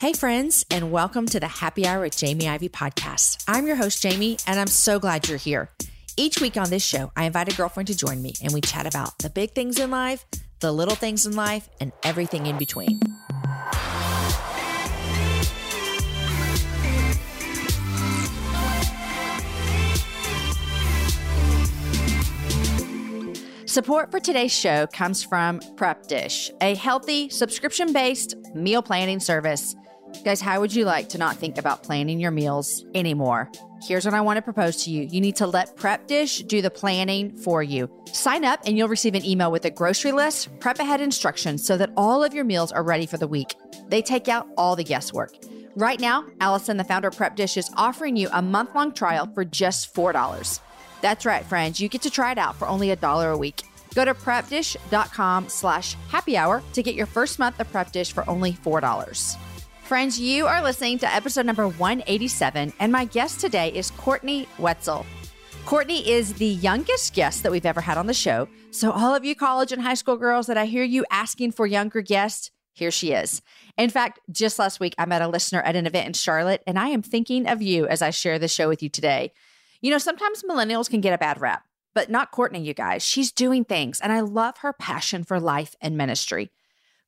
Hey, friends, and welcome to the Happy Hour with Jamie Ivey podcast. I'm your host, Jamie, and I'm so glad you're here. Each week on this show, I invite a girlfriend to join me and we chat about the big things in life, the little things in life, and everything in between. Support for today's show comes from Prep Dish, a healthy, subscription based meal planning service Guys, how would you like to not think about planning your meals anymore? Here's what I want to propose to you. You need to let Prep Dish do the planning for you. Sign up and you'll receive an email with a grocery list, prep ahead instructions so that all of your meals are ready for the week. They take out all the guesswork. Right now, Allison, the founder of Prep Dish, is offering you a month long trial for just $4. That's right, friends. You get to try it out for only a dollar a week. Go to prepdish.com slash happy hour to get your first month of Prep Dish for only $4. Friends, you are listening to episode number 187, and my guest today is Courtney Wetzel. Courtney is the youngest guest that we've ever had on the show. So, all of you college and high school girls that I hear you asking for younger guests, here she is. In fact, just last week, I met a listener at an event in Charlotte, and I am thinking of you as I share the show with you today. You know, sometimes millennials can get a bad rap, but not Courtney, you guys. She's doing things, and I love her passion for life and ministry.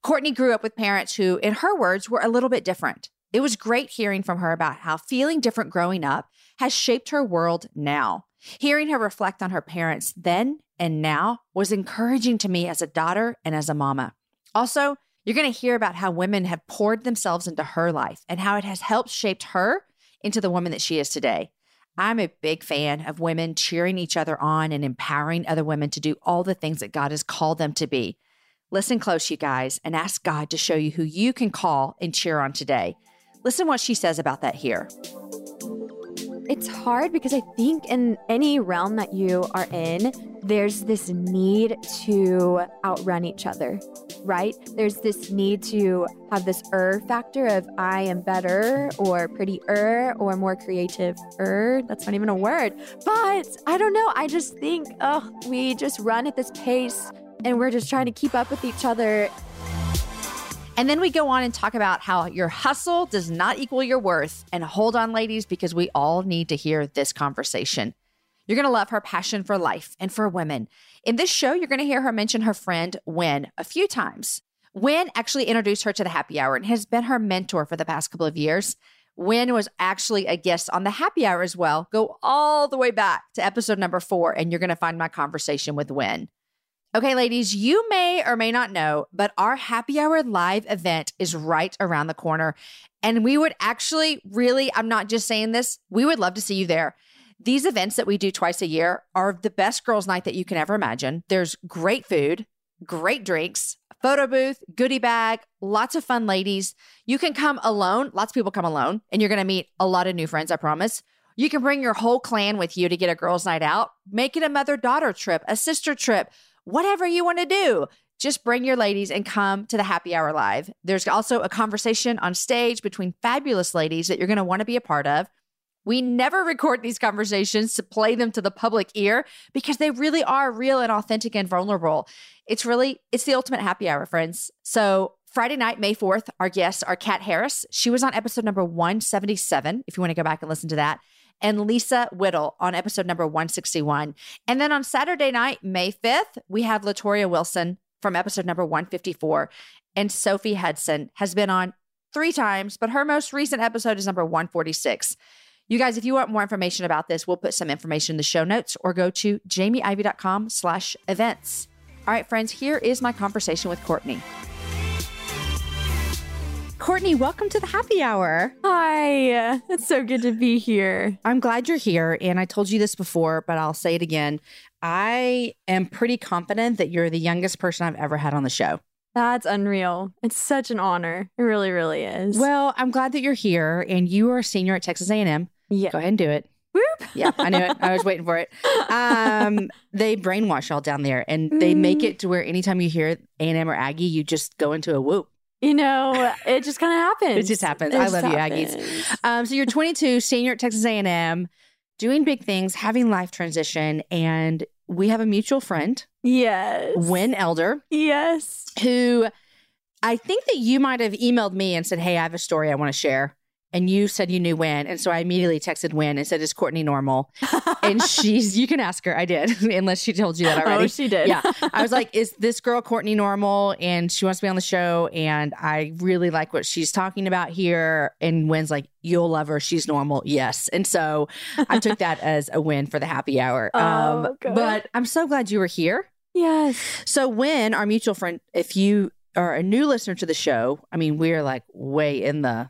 Courtney grew up with parents who, in her words, were a little bit different. It was great hearing from her about how feeling different growing up has shaped her world now. Hearing her reflect on her parents then and now was encouraging to me as a daughter and as a mama. Also, you're going to hear about how women have poured themselves into her life and how it has helped shaped her into the woman that she is today. I'm a big fan of women cheering each other on and empowering other women to do all the things that God has called them to be. Listen close, you guys, and ask God to show you who you can call and cheer on today. Listen what she says about that here. It's hard because I think in any realm that you are in, there's this need to outrun each other, right? There's this need to have this er factor of I am better or prettier or more creative er. That's not even a word. But I don't know. I just think, oh, we just run at this pace and we're just trying to keep up with each other. And then we go on and talk about how your hustle does not equal your worth. And hold on, ladies, because we all need to hear this conversation. You're going to love her passion for life and for women. In this show, you're going to hear her mention her friend Win a few times. Win actually introduced her to the happy hour and has been her mentor for the past couple of years. Win was actually a guest on the happy hour as well. Go all the way back to episode number four, and you're going to find my conversation with Win. Okay, ladies, you may or may not know, but our happy hour live event is right around the corner. And we would actually really, I'm not just saying this, we would love to see you there. These events that we do twice a year are the best girls' night that you can ever imagine. There's great food, great drinks, photo booth, goodie bag, lots of fun ladies. You can come alone. Lots of people come alone, and you're to meet a lot of new friends, I promise. You can bring your whole clan with you to get a girls' night out. Make it a mother daughter trip, a sister trip whatever you want to do. Just bring your ladies and come to the happy hour live. There's also a conversation on stage between fabulous ladies that you're going to want to be a part of. We never record these conversations to play them to the public ear because they really are real and authentic and vulnerable. It's really it's the ultimate happy hour, friends. So, Friday night, May 4th, our guests are Kat Harris. She was on episode number 177 if you want to go back and listen to that and Lisa Whittle on episode number 161. And then on Saturday night, May 5th, we have Latoria Wilson from episode number 154. And Sophie Hudson has been on three times, but her most recent episode is number 146. You guys, if you want more information about this, we'll put some information in the show notes or go to jamieivey.com slash events. All right, friends, here is my conversation with Courtney. Courtney, welcome to the happy hour. Hi, it's so good to be here. I'm glad you're here. And I told you this before, but I'll say it again. I am pretty confident that you're the youngest person I've ever had on the show. That's unreal. It's such an honor. It really, really is. Well, I'm glad that you're here and you are a senior at Texas A&M. yeah. Go ahead and do it. Whoop. Yeah, I knew it. I was waiting for it. Um, they brainwash y'all down there, and they make Mm. it to where anytime you hear A&M or Aggie, you just go into a whoop. You know, it just kind of happens. It just happens. It I just love you, Aggies. Um, so you're 22, senior at Texas A&M, doing big things, having life transition, and we have a mutual friend, Yes. Win Elder, Yes. who I think that you might have emailed me and said, "Hey, I have a story I want to share." And you said you knew Win, and so I immediately texted Win and said, "Is Courtney normal?" And she's, you can ask her. I did, unless she told you that already. Oh, she did. Yeah. I was like, is this girl Courtney normal? And she wants to be on the show. And I really like what she's talking about here. And Wynn's like, you'll love her. She's normal. Yes. And so I took that as a win for the happy hour. Um, Oh, good. but I'm so glad you were here. yes. So, Wynn, our mutual friend, if you are a new listener to the show, I mean, we're like way in the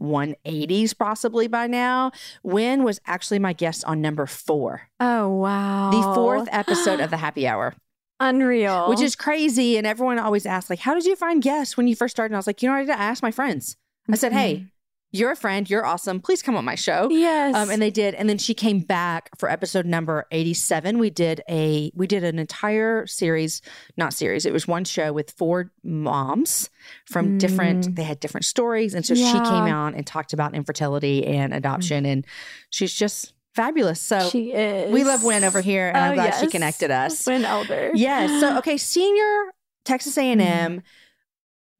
180s possibly by now. Wynn was actually my guest on number four, Oh, wow. the fourth episode of the happy hour. Unreal. which is crazy. And everyone always asks, like, how did you find guests when you first started? And I was like, you know, I did ask my friends. I said, mm-hmm. hey, you're a friend, you're awesome. Please come on my show. Yes. Um, and they did. And then she came back for episode number 87. We did a we did an entire series, not series, it was one show with four moms from different, they had different stories. And so she Mm. Yeah. Mm. came on and talked about infertility and adoption. And she's just fabulous. So she is. we love Win over here. And I'm Oh, glad she connected us. Win Elder. Yes. So okay, senior Texas A and Mm-hmm.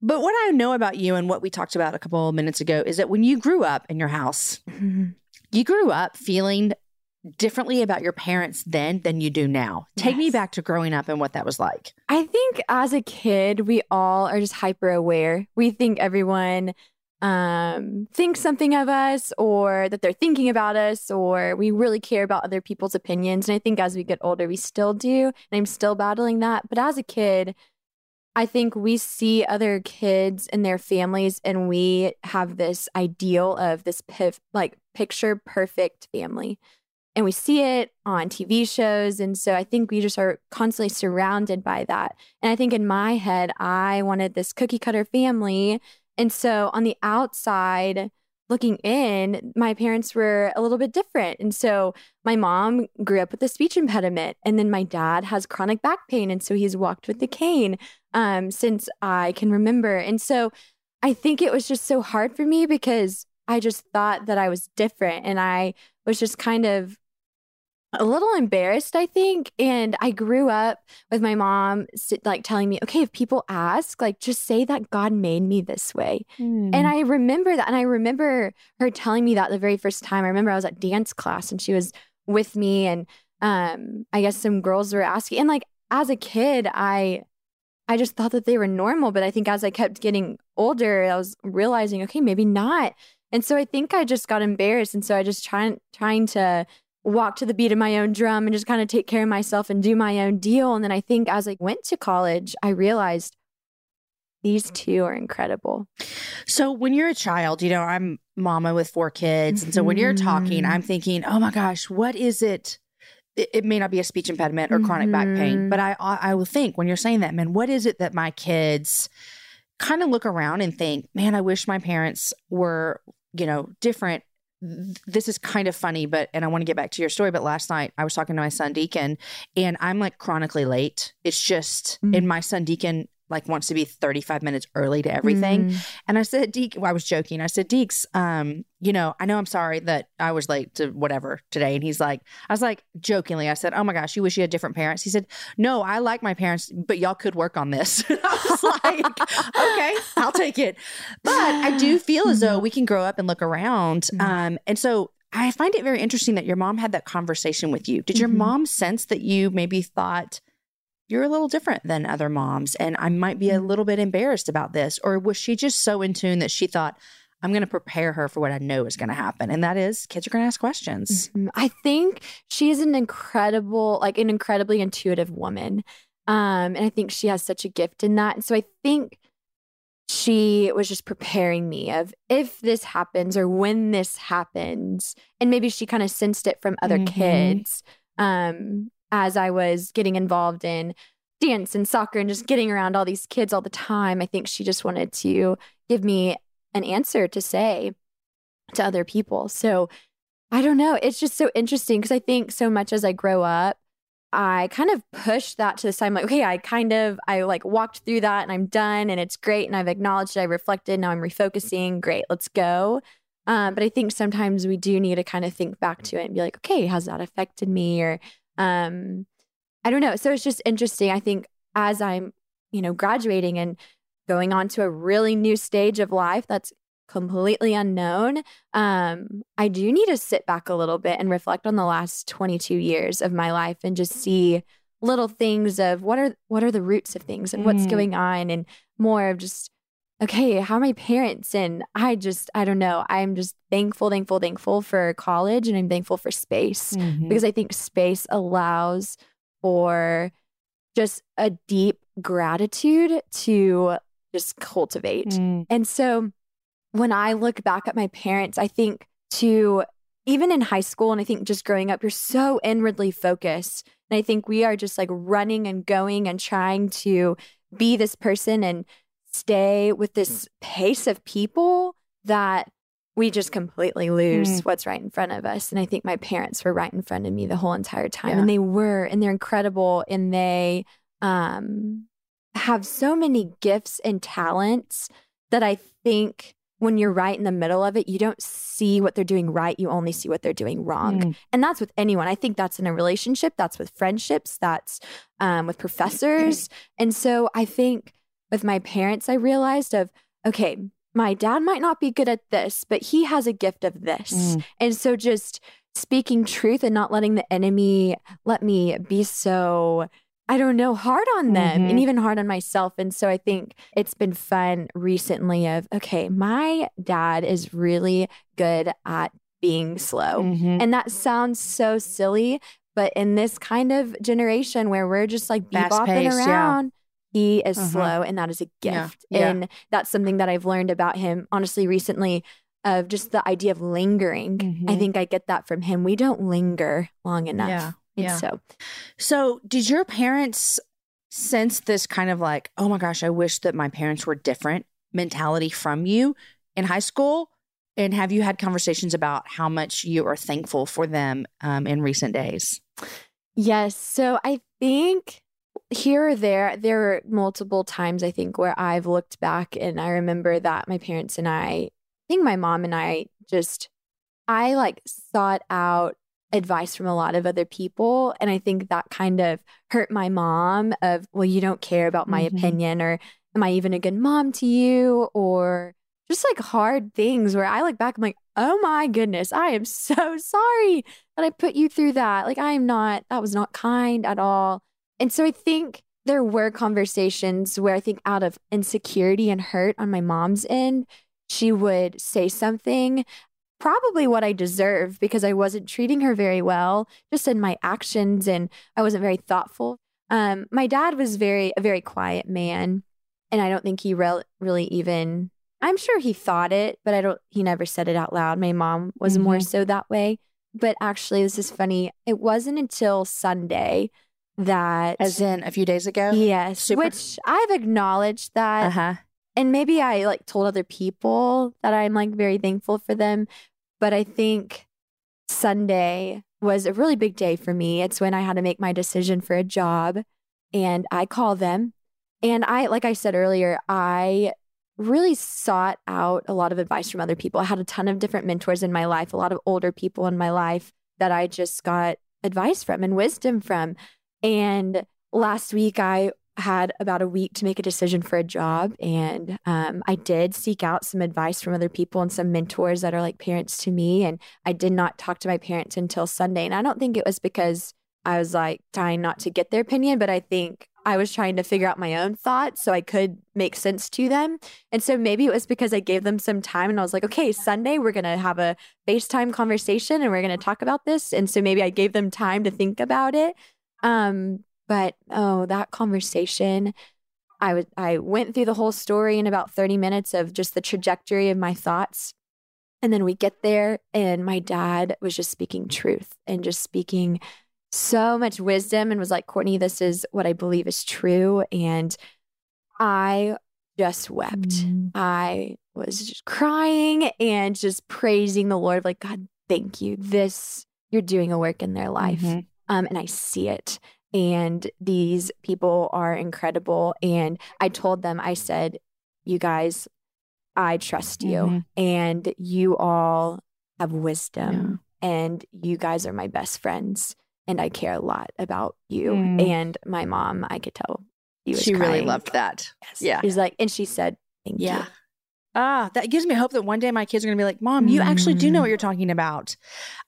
But what I know about you and what we talked about a couple of minutes ago is that when you grew up in your house, Mhm. you grew up feeling differently about your parents then than you do now. Take me back to growing up and what that was like. I think as a kid, we all are just hyper aware. We think everyone um, thinks something of us or that they're thinking about us or we really care about other people's opinions. And I think as we get older, we still do. And I'm still battling that. But as a kid, I think we see other kids and their families, and we have this ideal of this pif- like picture perfect family. And we see it on TV shows. And so I think we just are constantly surrounded by that. And I think in my head, I wanted this cookie cutter family. And so on the outside, looking in, my parents were a little bit different. And so my mom grew up with a speech impediment, and then my dad has chronic back pain. And so he's walked with the cane um, since I can remember. And so I think it was just so hard for me because I just thought that I was different and I was just kind of a little embarrassed, I think. And I grew up with my mom like telling me, okay, if people ask, like just say that God made me this way. Mm-hmm. And I remember that. And I remember her telling me that the very first time. I remember I was at dance class and she was with me. And um, I guess some girls were asking. And like as a kid, I I just thought that they were normal. But I think as I kept getting older, I was realizing, okay, maybe not. And so I think I just got embarrassed. And so I just trying trying to walk to the beat of my own drum and just kind of take care of myself and do my own deal. And then I think as I went to college, I realized these two are incredible. So when you're a child, you know, I'm mama with four kids. And so when you're talking, Mhm. I'm thinking, oh my gosh, what is it? It, it may not be a speech impediment or chronic back pain, Mhm. but I, I I will think when you're saying that, man, what is it that my kids kind of look around and think, man, I wish my parents were, you know, different. This is kind of funny, but and I want to get back to your story. But last night I was talking to my son Deacon, and I'm like chronically late. It's just, Mm. and my son Deacon like wants to be 35 minutes early to everything. Mm. And I said, Deke, well, I was joking. I said, Deeks, um, you know, I know I'm sorry that I was late to whatever today. And he's like, I was like, jokingly, I said, Oh my gosh, you wish you had different parents. He said, No, I like my parents, but y'all could work on this. I was like, Okay, I'll take it. But I do feel as though we can grow up and look around. Mhm. Um, and so I find it very interesting that your mom had that conversation with you. Did your Mhm. mom sense that you maybe thought, you're a little different than other moms and I might be a Mhm. little bit embarrassed about this? Or was she just so in tune that she thought, I'm going to prepare her for what I know is going to happen? And that is kids are going to ask questions. Mhm. I think she is an incredible, like an incredibly intuitive woman. Um, and I think she has such a gift in that. And so I think she was just preparing me of if this happens or when this happens. And maybe she kind of sensed it from other Mhm. kids um, as I was getting involved in dance and soccer and just getting around all these kids all the time. I think she just wanted to give me an answer to say to other people. So I don't know. It's just so interesting because I think so much as I grow up, I kind of pushed that to the side. I'm like, okay, I kind of, I like walked through that and I'm done and it's great. And I've acknowledged it. I reflected. Now I'm refocusing. Great. Let's go. Um, but I think sometimes we do need to kind of think back to it and be like, okay, has that affected me? Or, um, I don't know. So it's just interesting. I think as I'm, you know, graduating and going on to a really new stage of life that's completely unknown, um, I do need to sit back a little bit and reflect on the last 22 years of my life and just see little things of what are what are the roots of things and what's mm. going on and more of just okay how are my parents and i just i don't know i'm just thankful thankful thankful for college and i'm thankful for space mm-hmm. because i think space allows for just a deep gratitude to just cultivate mm. and so when I look back at my parents, I think to even in high school, and I think just growing up, you're so inwardly focused. And I think we are just like running and going and trying to be this person and stay with this pace of people that we just completely lose mm. what's right in front of us. And I think my parents were right in front of me the whole entire time. Yeah. And they were, and they're incredible. And they um, have so many gifts and talents that I think when you're right in the middle of it, you don't see what they're doing right. You only see what they're doing wrong. Mm. And that's with anyone. I think that's in a relationship, that's with friendships, that's um, with professors. and so I think with my parents, I realized of, okay, my dad might not be good at this, but he has a gift of this. Mm. And so just speaking truth and not letting the enemy let me be so I don't know, hard on them mm-hmm. and even hard on myself. And so I think it's been fun recently of, okay, my dad is really good at being slow. Mm-hmm. And that sounds so silly, but in this kind of generation where we're just like bebopping around, yeah. He is uh-huh. slow and that is a gift. Yeah. And that's something that I've learned about him honestly recently of just the idea of lingering. Mm-hmm. I think I get that from him. We don't linger long enough. Yeah. Yeah. So, so did your parents sense this kind of like, oh my gosh, I wish that my parents were different mentality from you in high school? And have you had conversations about how much you are thankful for them um, in recent days? Yes. So I think here or there, there are multiple times I think where I've looked back and I remember that my parents and I, I think my mom and I just, I like sought out advice from a lot of other people and i think that kind of hurt my mom of well you don't care about my mm-hmm. opinion or am i even a good mom to you? or just like hard things where i look back i'm like oh my goodness i am so sorry that i put you through that. Like i am not that was not kind at all and so i think there were conversations where i think out of insecurity and hurt on my mom's end she would say something probably what I deserve because I wasn't treating her very well, just in my actions, and I wasn't very thoughtful. Um, my dad was very a very quiet man, and I don't think he re- really even. I'm sure he thought it, but I don't. He never said it out loud. My mom was mm-hmm. more so that way. But actually, this is funny. It wasn't until Sunday that, as in a few days ago, yes, Super- which I've acknowledged that. Uh-huh and maybe I like told other people that I'm like very thankful for them, but I think Sunday was a really big day for me. It's when I had to make my decision for a job and I call them. And I, like I said earlier, I really sought out a lot of advice from other people. I had a ton of different mentors in my life, a lot of older people in my life that I just got advice from and wisdom from. And last week, I had about a week to make a decision for a job. And um, I did seek out some advice from other people and some mentors that are like parents to me. And I did not talk to my parents until Sunday. And I don't think it was because I was like trying not to get their opinion, but I think I was trying to figure out my own thoughts so I could make sense to them. And so maybe it was because I gave them some time and I was like, okay, Sunday, we're going to have a FaceTime conversation and we're going to talk about this. And so maybe I gave them time to think about it. Um, but oh, that conversation, I was I went through the whole story in about 30 minutes of just the trajectory of my thoughts. And then we get there and my dad was just speaking truth and just speaking so much wisdom and was like, Courtney, this is what I believe is true. And I just wept. Mm. I was just crying and just praising the Lord, like, God, thank you. This, you're doing a work in their life. Mm-hmm. Um, and I see it. And these people are incredible. And I told them, I said, you guys, I trust you. Mm-hmm. And you all have wisdom. Yeah. And you guys are my best friends and I care a lot about you. Mm. And my mom, I could tell she crying. really loved that. Yes. Yeah. She's like, and she said, thank yeah. you. Ah, that gives me hope that one day my kids are going to be like, Mom, you actually do know what you're talking about.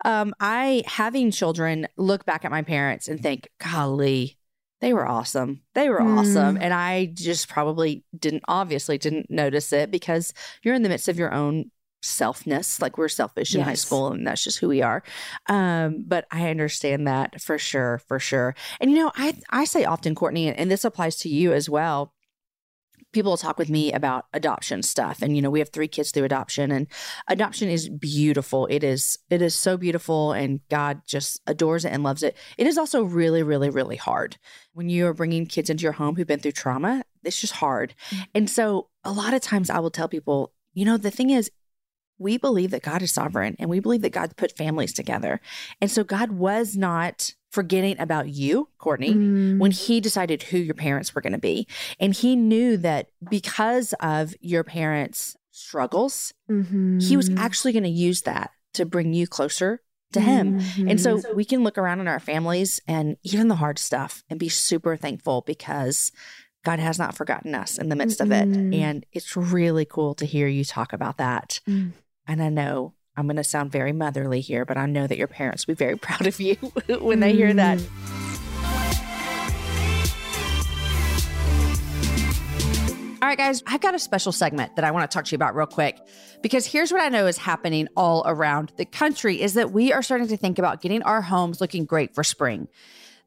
Um, I, having children, look back at my parents and think, golly, they were awesome. They were mm. awesome. And I just probably didn't, obviously, didn't notice it because you're in the midst of your own selfness like we're selfish in yes. high school and that's just who we are um, but i understand that for sure for sure and you know i i say often courtney and this applies to you as well people will talk with me about adoption stuff. And you know we have three kids through adoption and adoption is beautiful. It is it is so beautiful and god just adores it and loves it. It is also really really really hard. When you are bringing kids into your home who've been through trauma it's just hard. Mm-hmm. and so a lot of times i will tell people you know the thing is we believe that God is sovereign and we believe that God put families together. And so God was not forgetting about you, Courtney, mm. when he decided who your parents were going to be. And he knew that because of your parents' struggles, mm-hmm. he was actually going to use that to bring you closer to him. Mm-hmm. And so we can look around in our families and even the hard stuff and be super thankful because God has not forgotten us in the midst mm-hmm. of it. And it's really cool to hear you talk about that. Mm. And I know I'm going to sound very motherly here, but I know that your parents will be very proud of you when they hear that. Mm. All right, guys, I've got a special segment that I want to talk to you about real quick because here's what I know is happening all around the country is that we are starting to think about getting our homes looking great for spring.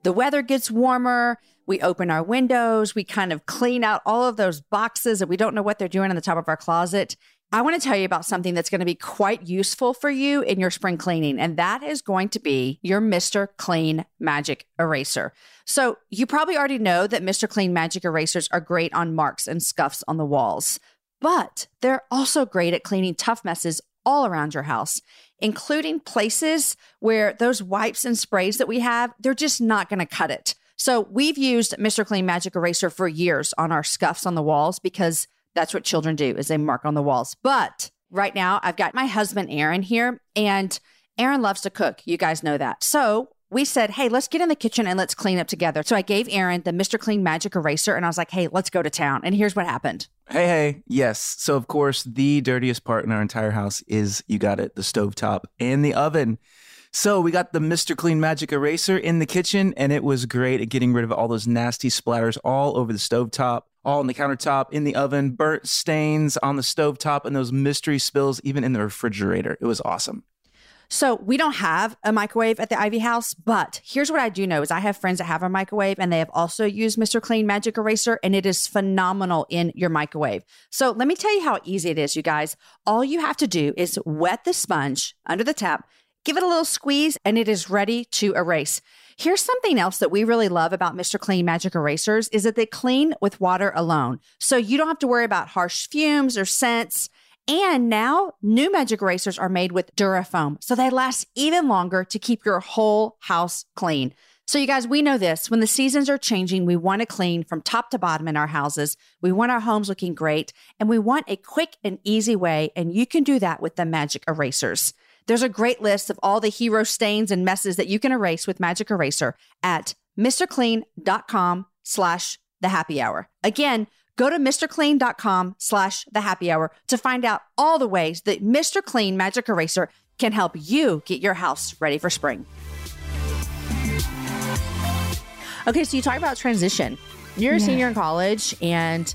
The weather gets warmer, we open our windows, we kind of clean out all of those boxes that we don't know what they're doing on the top of our closet. I want to tell you about something that's going to be quite useful for you in your spring cleaning, and that is going to be your Mr. Clean Magic Eraser. So, you probably already know that Mr. Clean Magic Erasers are great on marks and scuffs on the walls, but they're also great at cleaning tough messes all around your house, including places where those wipes and sprays that we have, they're just not going to cut it. So, we've used Mr. Clean Magic Eraser for years on our scuffs on the walls because that's what children do is they mark on the walls. But right now I've got my husband Aaron here and Aaron loves to cook. You guys know that. So we said, hey, let's get in the kitchen and let's clean up together. So I gave Aaron the Mr. Clean Magic Eraser and I was like, hey, let's go to town. And here's what happened. Hey, hey, yes. So, of course, the dirtiest part in our entire house is you got it, the stove top and the oven. So, we got the Mr. Clean Magic Eraser in the kitchen, and it was great at getting rid of all those nasty splatters all over the stove top all on the countertop, in the oven, burnt stains on the stove top, and those mystery spills even in the refrigerator. It was awesome. So we don't have a microwave at the Ivey House, but here's what I do know is I have friends that have a microwave and they have also used Mr. Clean Magic Eraser and it is phenomenal in your microwave. So let me tell you how easy it is, you guys. All you have to do is wet the sponge under the tap, give it a little squeeze, and it is ready to erase. Here's something else that we really love about Mr. Clean Magic Erasers is that they clean with water alone. So you don't have to worry about harsh fumes or scents. And now new magic erasers are made with Durafoam, so they last even longer to keep your whole house clean. So, you guys, we know this. When the seasons are changing, we want to clean from top to bottom in our houses. We want our homes looking great, and we want a quick and easy way. And you can do that with the magic erasers. There's a great list of all the hero stains and messes that you can erase with Magic Eraser at mrclean.com slash the happy hour. Again, go to mrclean.com slash the happy hour to find out all the ways that Mr. Clean Magic Eraser can help you get your house ready for spring. Okay, so you talk about transition. You're a yeah. senior in college, and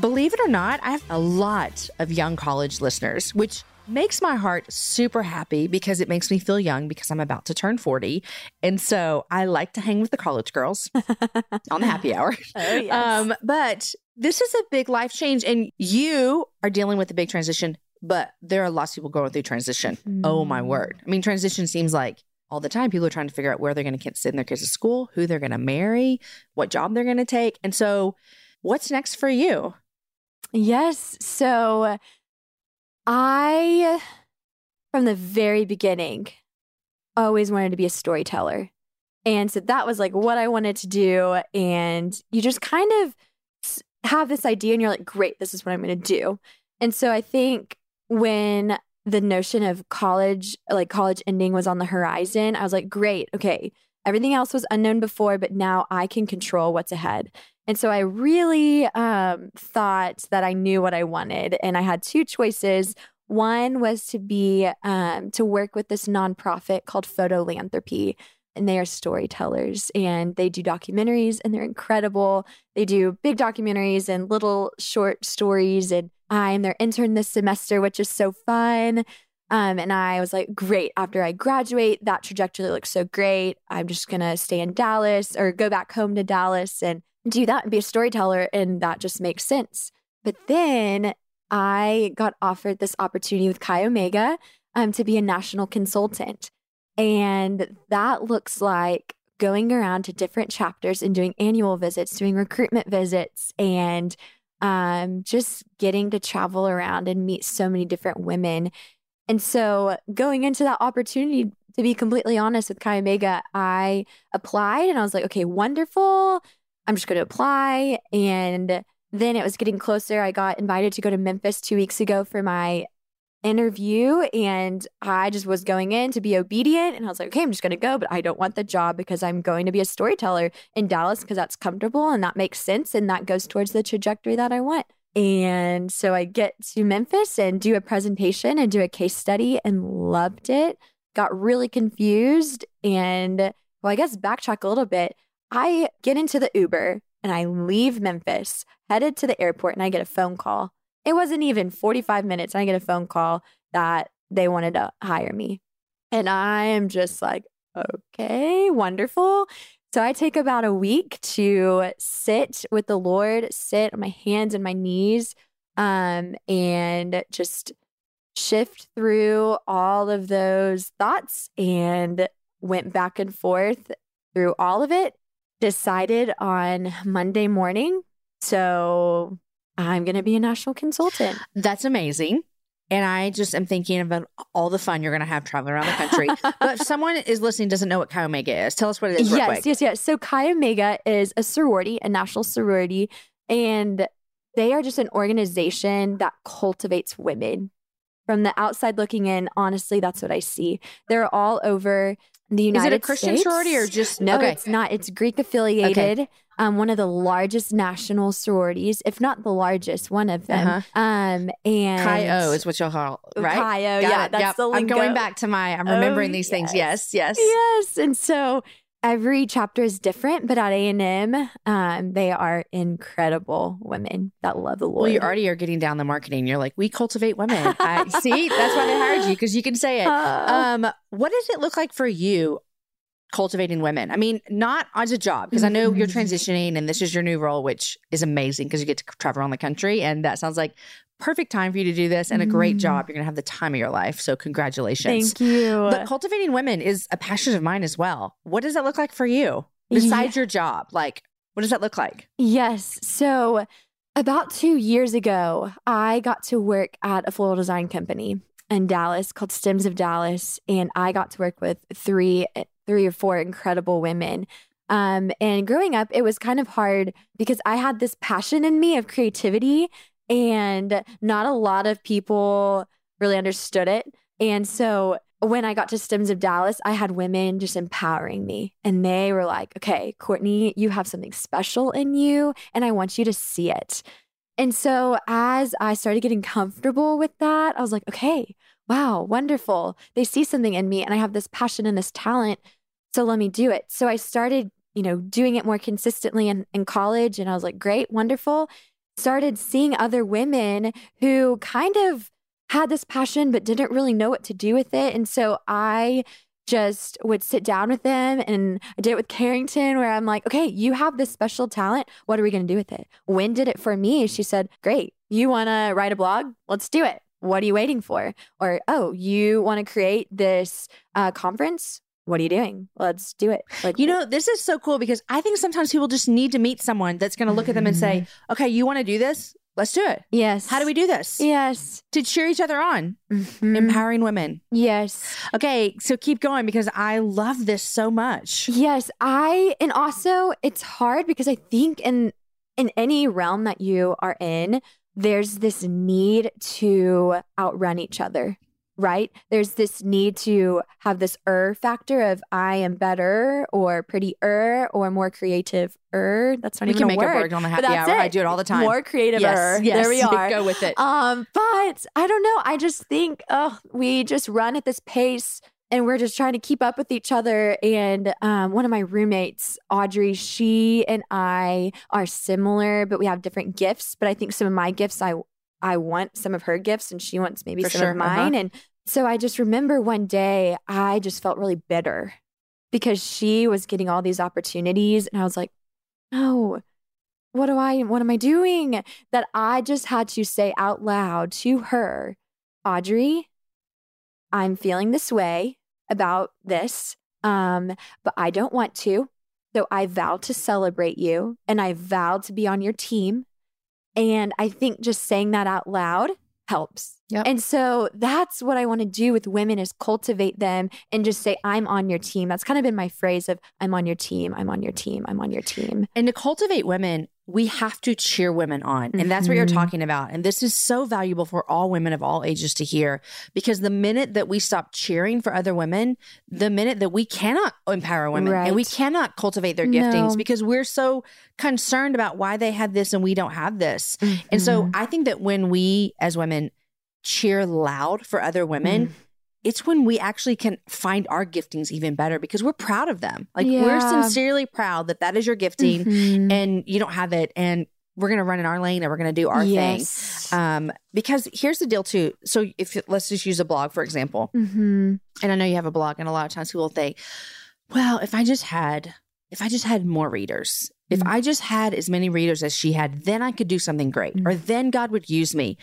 believe it or not, I have a lot of young college listeners, which makes my heart super happy because it makes me feel young because I'm about to turn 40. And so I like to hang with the college girls on the happy hour. Oh, yes. Um, but this is a big life change, and you are dealing with a big transition, but there are lots of people going through transition. Mm. Oh, my word. I mean, transition seems like all the time. People are trying to figure out where they're going to send their kids to school, who they're going to marry, what job they're going to take. And so, what's next for you? Yes. So, I, from the very beginning, always wanted to be a storyteller. And so that was like what I wanted to do. And you just kind of have this idea and you're like, great, this is what I'm going to do. And so I think when the notion of college, like college ending was on the horizon, I was like, great, okay, everything else was unknown before, but now I can control what's ahead. And so I really um, thought that I knew what I wanted. And I had two choices. One was to be, um, to work with this nonprofit called Photolanthropy. And they are storytellers and they do documentaries and they're incredible. They do big documentaries and little short stories and I'm their intern this semester, which is so fun. Um, and I was like, great. After I graduate, that trajectory looks so great. I'm just going to stay in Dallas or go back home to Dallas and do that and be a storyteller. And that just makes sense. But then I got offered this opportunity with Chi Omega um, to be a national consultant. And that looks like going around to different chapters and doing annual visits, doing recruitment visits, and um, just getting to travel around and meet so many different women. And so, going into that opportunity, to be completely honest with Chi Omega, I applied and I was like, okay, wonderful. I'm just going to apply. And then it was getting closer. I got invited to go to Memphis two weeks ago for my interview and I just was going in to be obedient and I was like, okay, I'm just going to go, but I don't want the job because I'm going to be a storyteller in Dallas because that's comfortable and that makes sense and that goes towards the trajectory that I want. And so I get to Memphis and do a presentation and do a case study and loved it. Got really confused and well, I guess backtrack a little bit. I get into the Uber and I leave Memphis, headed to the airport, and I get a phone call it wasn't even 45 minutes. I get a phone call that they wanted to hire me. And I am just like, okay, wonderful. So I take about a week to sit with the Lord, sit on my hands and my knees, um, and just shift through all of those thoughts and went back and forth through all of it. Decided on Monday morning. So I'm going to be a national consultant. That's amazing. And I just am thinking about all the fun you're going to have traveling around the country. but if someone is listening doesn't know what Chi Omega is, tell us what it is. yes, yes, yes. So Chi Omega is a sorority, a national sorority, and they are just an organization that cultivates women. From the outside looking in, honestly, that's what I see. They're all over the United. Is it a Christian States. sorority or just no? Okay. It's not. It's Greek affiliated. Okay um, one of the largest national sororities, if not the largest, one of them. Uh-huh. Um, and Chi O is what you'll call right. Chi O, yeah, it. that's yep. the lingo. I'm going back to my. I'm remembering oh, these yes. things. Yes, yes, yes. And so every chapter is different, but at A and M, um, they are incredible women that love the Lord. Well, you already are getting down the marketing. You're like, we cultivate women. I, see, that's why they hired you because you can say it. Uh, um, what does it look like for you cultivating women. I mean, not as a job, because I know you're mm-hmm. transitioning and this is your new role, which is amazing because you get to travel around the country. And that sounds like perfect time for you to do this and a great mm. job. You're going to have the time of your life. So, congratulations. Thank you. But cultivating women is a passion of mine as well. What does that look like for you besides yeah. your job? Like, what does that look like? Yes. So, about two years ago, I got to work at a floral design company in Dallas called Stems of Dallas. And I got to work with three three or four incredible women. Um, and growing up, it was kind of hard because I had this passion in me of creativity, and not a lot of people really understood it. And so when I got to Stems of Dallas, I had women just empowering me. And they were like, okay, Courtney, you have something special in you, and I want you to see it. And so as I started getting comfortable with that, I was like, okay, wow, wonderful. They see something in me, and I have this passion and this talent. So let me do it. So I started, you know, doing it more consistently in, in college. And I was like, great, wonderful. Started seeing other women who kind of had this passion, but didn't really know what to do with it. And so I just would sit down with them and I did it with Carrington where I'm like, okay, you have this special talent. What are we going to do with it? Win did it for me? She said, great. You want to write a blog? Let's do it. What are you waiting for? Or, oh, you want to create this uh, conference? What are you doing? Let's do it. Like You know, this is so cool because I think sometimes people just need to meet someone that's going to look at them and say, okay, you want to do this? Let's do it. yes. How do we do this? Yes. To cheer each other on, Mhm. empowering women. Yes. Okay, so keep going because I love this so much. Yes, I and also it's hard because I think in in any realm that you are in, there's this need to outrun each other, right? There's this need to have this er factor of I am better or prettier or more creative er. That's not We even can a make word. a word on the happy hour. it. I do it all the time. More creative yes, er. yes, There we are. Go with it. Um, but I don't know. I just think, oh, we just run at this pace and we're just trying to keep up with each other. And um, one of my roommates, Audrey, she and I are similar, but we have different gifts. But I think some of my gifts, I I want some of her gifts, and she wants maybe For some sure, of mine. uh-huh. And so I just remember one day I just felt really bitter because she was getting all these opportunities, and I was like, no. What do I what am I doing? That I just had to say out loud to her, Audrey, I'm feeling this way about this. Um, but I don't want to. So I vow to celebrate you and I vow to be on your team. And I think just saying that out loud helps. Yep. And so that's what I want to do with women is cultivate them and just say, I'm on your team. That's kind of been my phrase of I'm on your team, I'm on your team, I'm on your team. And to cultivate women, we have to cheer women on. And that's what you're Mhm. talking about. And this is so valuable for all women of all ages to hear because the minute that we stop cheering for other women, the minute that we cannot empower women and we cannot cultivate their giftings No. because we're so concerned about why they had this and we don't have this. And so Mhm. I think that when we as women cheer loud for other women, Mm. It's when we actually can find our giftings even better because we're proud of them. Like we're sincerely proud that that is your gifting Mhm. and you don't have it and we're going to run in our lane and we're going to do our yes. thing. Um because here's the deal too. So if let's just use a blog for example. hmm And I know you have a blog and a lot of times people think, well, if I just had if I just had more readers, if Mhm. I just had as many readers as she had, then I could do something great or then God would use me.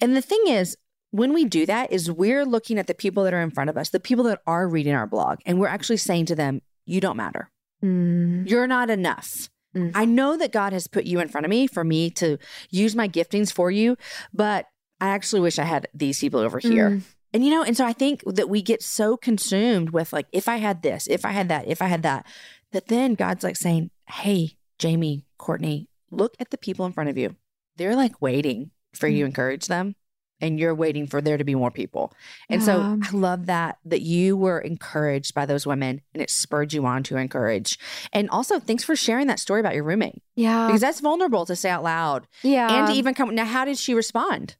And the thing is, when we do that is we're looking at the people that are in front of us, the people that are reading our blog, and we're actually saying to them, you don't matter. Mm. You're not enough. Mm. I know that God has put you in front of me for me to use my giftings for you, but I actually wish I had these people over here. Mm. And you know, and so I think that we get so consumed with like, if I had this, if I had that, if I had that, that then God's like saying, Hey, Jamie, Courtney, look at the people in front of you. They're like waiting for you to encourage them. And you're waiting for there to be more people. And so I love that that you were encouraged by those women and it spurred you on to encourage. And also thanks for sharing that story about your roommate. Yeah. Because that's vulnerable to say out loud yeah. and to even come now how did she respond?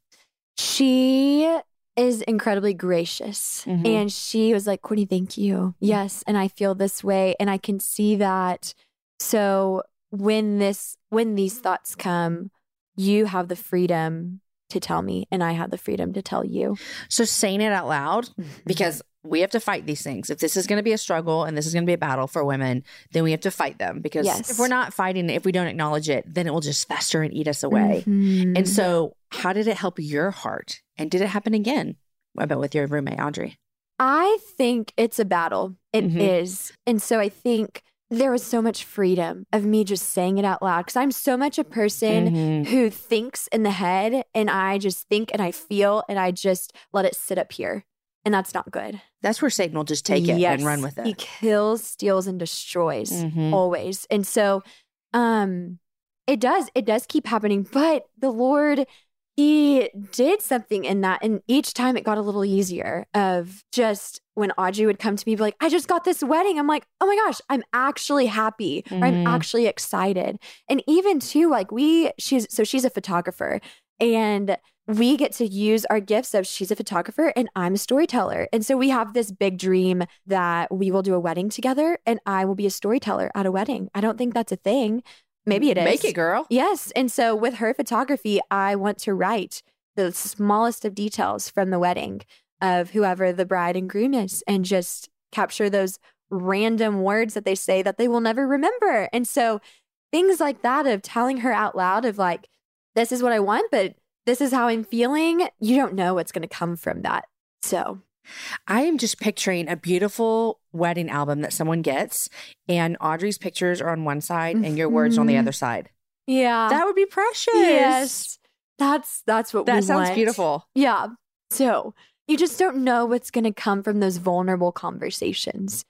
She is incredibly gracious. Mhm. And she was like, Courtney, thank you. Yes. And I feel this way. And I can see that. So when this, when these thoughts come, you have the freedom to tell me, and I have the freedom to tell you. So saying it out loud because we have to fight these things. If this is going to be a struggle and this is going to be a battle for women, then we have to fight them because Yes. if we're not fighting it, if we don't acknowledge it, then it will just fester and eat us away. Mhm. And so, how did it help your heart? And did it happen again? What about with your roommate, Audrey? I think it's a battle. It is, Mhm. And so I think there was so much freedom of me just saying it out loud because I'm so much a person Mhm. who thinks in the head and I just think and I feel and I just let it sit up here. And that's not good. That's where Satan will just take it Yes. and run with it. He kills, steals, and destroys Mhm. always. And so um it does, it does keep happening. But the Lord, He did something in that. And each time it got a little easier of just when Audrey would come to me, be like, I just got this wedding. I'm like, oh my gosh, I'm actually happy. Or I'm Mhm. actually excited. And even too, like we, she's so she's a photographer and we get to use our gifts of she's a photographer and I'm a storyteller. And so we have this big dream that we will do a wedding together and I will be a storyteller at a wedding. I don't think that's a thing. Maybe it is. Make it, girl. Yes. And so with her photography, I want to write the smallest of details from the wedding of whoever the bride and groom is and just capture those random words that they say that they will never remember. And so things like that of telling her out loud of like, this is what I want, but this is how I'm feeling. You don't know what's going to come from that. So I am just picturing a beautiful wedding album that someone gets, and Audrey's pictures are on one side and your words on the Mhm. other side. Yeah. That would be precious. yes. That's that's what we That sounds want. beautiful. Yeah. So you just don't know what's going to come from those vulnerable conversations.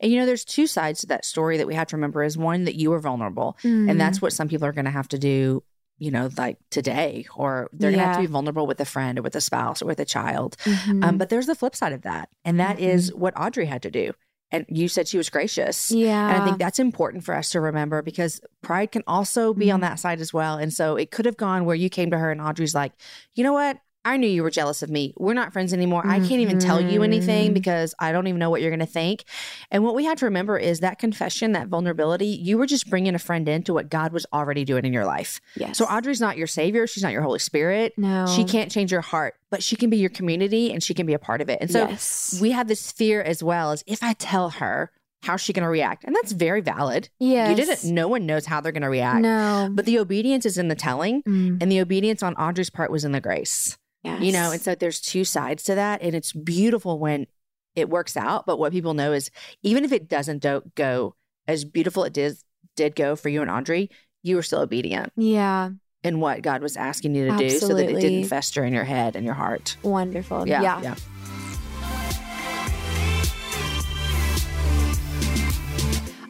And you know, there's two sides to that story that we have to remember is one that you were vulnerable, Mm. and that's what some people are going to have to do, you know, like today, or they're going to have to be vulnerable with a friend or with a spouse or with a child. Mhm. Um, but there's the flip side of that, and that is what Audrey had to do. And you said she was gracious. yeah. And I think that's important for us to remember because pride can also be on Mhm. that side as well. And so it could have gone where you came to her and Audrey's like, you know what? I knew you were jealous of me. We're not friends anymore. I can't even tell you anything Mhm. because I don't even know what you're going to think. And what we have to remember is that confession, that vulnerability, you were just bringing a friend into what God was already doing in your life. yes. So Audrey's not your savior. She's not your Holy Spirit. no. She can't change your heart, but she can be your community and she can be a part of it. And so yes. we have this fear as well as if I tell her, how's she going to react? And that's very valid. yes. You didn't, no one knows how they're going to react. No. But the obedience is in the telling, Mm. and the obedience on Audrey's part was in the grace. Yes. You know, and so there's two sides to that. And it's beautiful when it works out. But what people know is even if it doesn't do- go as beautiful it did, did go for you and Audrey, you were still obedient yeah. in what God was asking you to do so that it didn't fester in your head and your heart. Wonderful. Yeah. yeah. yeah.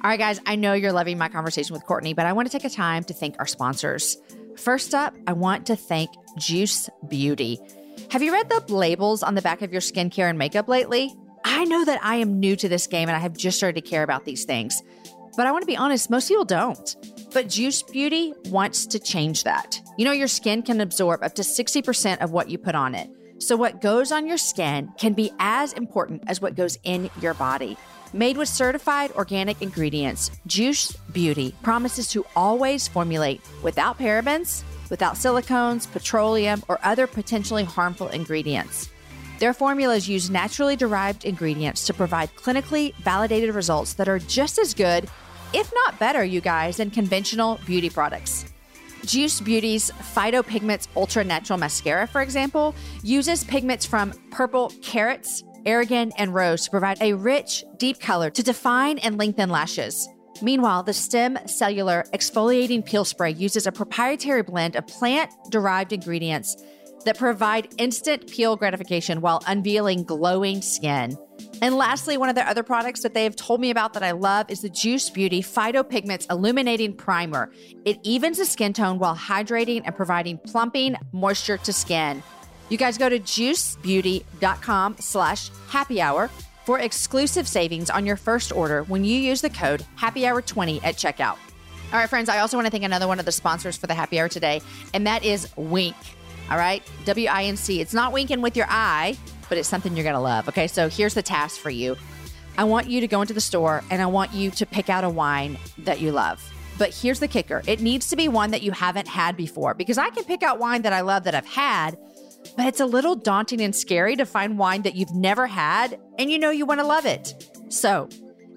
All right, guys, I know you're loving my conversation with Courtney, but I want to take a time to thank our sponsors. First up, I want to thank Juice Beauty. Have you read the labels on the back of your skincare and makeup lately? I know that I am new to this game and I have just started to care about these things. But I want to be honest, most people don't. But Juice Beauty wants to change that. You know, your skin can absorb up to 60% of what you put on it. So, what goes on your skin can be as important as what goes in your body. Made with certified organic ingredients, Juice Beauty promises to always formulate without parabens, without silicones, petroleum, or other potentially harmful ingredients. Their formulas use naturally derived ingredients to provide clinically validated results that are just as good, if not better, you guys, than conventional beauty products. Juice Beauty's Phytopigments Ultra Natural Mascara, for example, uses pigments from purple carrots, argan, and rose to provide a rich, deep color to define and lengthen lashes. Meanwhile, the Stem Cellular Exfoliating Peel Spray uses a proprietary blend of plant derived ingredients that provide instant peel gratification while unveiling glowing skin. And lastly, one of their other products that they have told me about that I love is the Juice Beauty Phytopigments Illuminating Primer. It evens the skin tone while hydrating and providing plumping moisture to skin. You guys go to juicebeauty.com slash happy hour for exclusive savings on your first order when you use the code happy hour 20 at checkout. All right, friends, I also want to thank another one of the sponsors for the happy hour today, and that is Winc. All right, W I N C. It's not winking with your eye, but it's something you're going to love. Okay, so here's the task for you I want you to go into the store and I want you to pick out a wine that you love. But here's the kicker it needs to be one that you haven't had before because I can pick out wine that I love that I've had, but it's a little daunting and scary to find wine that you've never had and you know you want to love it. So,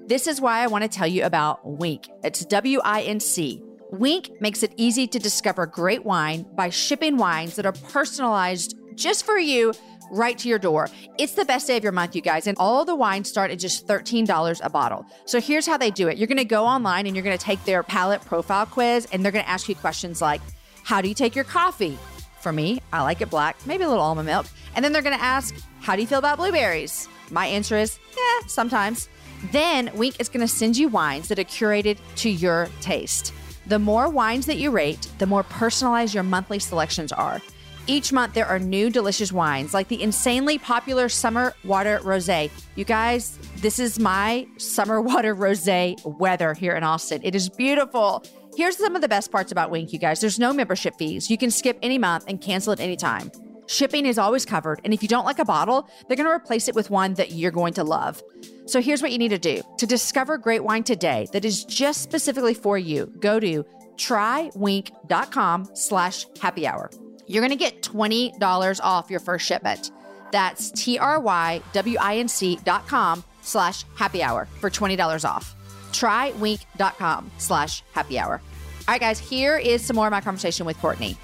this is why I want to tell you about Winc. It's W I N C. Winc makes it easy to discover great wine by shipping wines that are personalized just for you right to your door. It's the best day of your month, you guys, and all the wines start at just $13 a bottle. So here's how they do it you're going to go online and you're going to take their palette profile quiz, and they're going to ask you questions like How do you take your coffee? For me, I like it black, maybe a little almond milk. And then they're going to ask, How do you feel about blueberries? My answer is, Yeah, sometimes. Then Winc is going to send you wines that are curated to your taste. The more wines that you rate, the more personalized your monthly selections are. Each month, there are new delicious wines like the insanely popular Summer Water Rosé. You guys, this is my Summer Water Rosé weather here in Austin. It is beautiful. Here's some of the best parts about Winc, you guys. There's no membership fees. You can skip any month and cancel at any time. Shipping is always covered, and if you don't like a bottle, they're going to replace it with one that you're going to love. So here's what you need to do. To discover great wine today that is just specifically for you, go to trywinc.com slash happy hour. You're going to get $20 off your first shipment. That's T-R-Y-W-I-N-C dot com slash happy hour for $20 off. Trywinc.com slash happy hour. All right, guys, here is some more of my conversation with Courtney.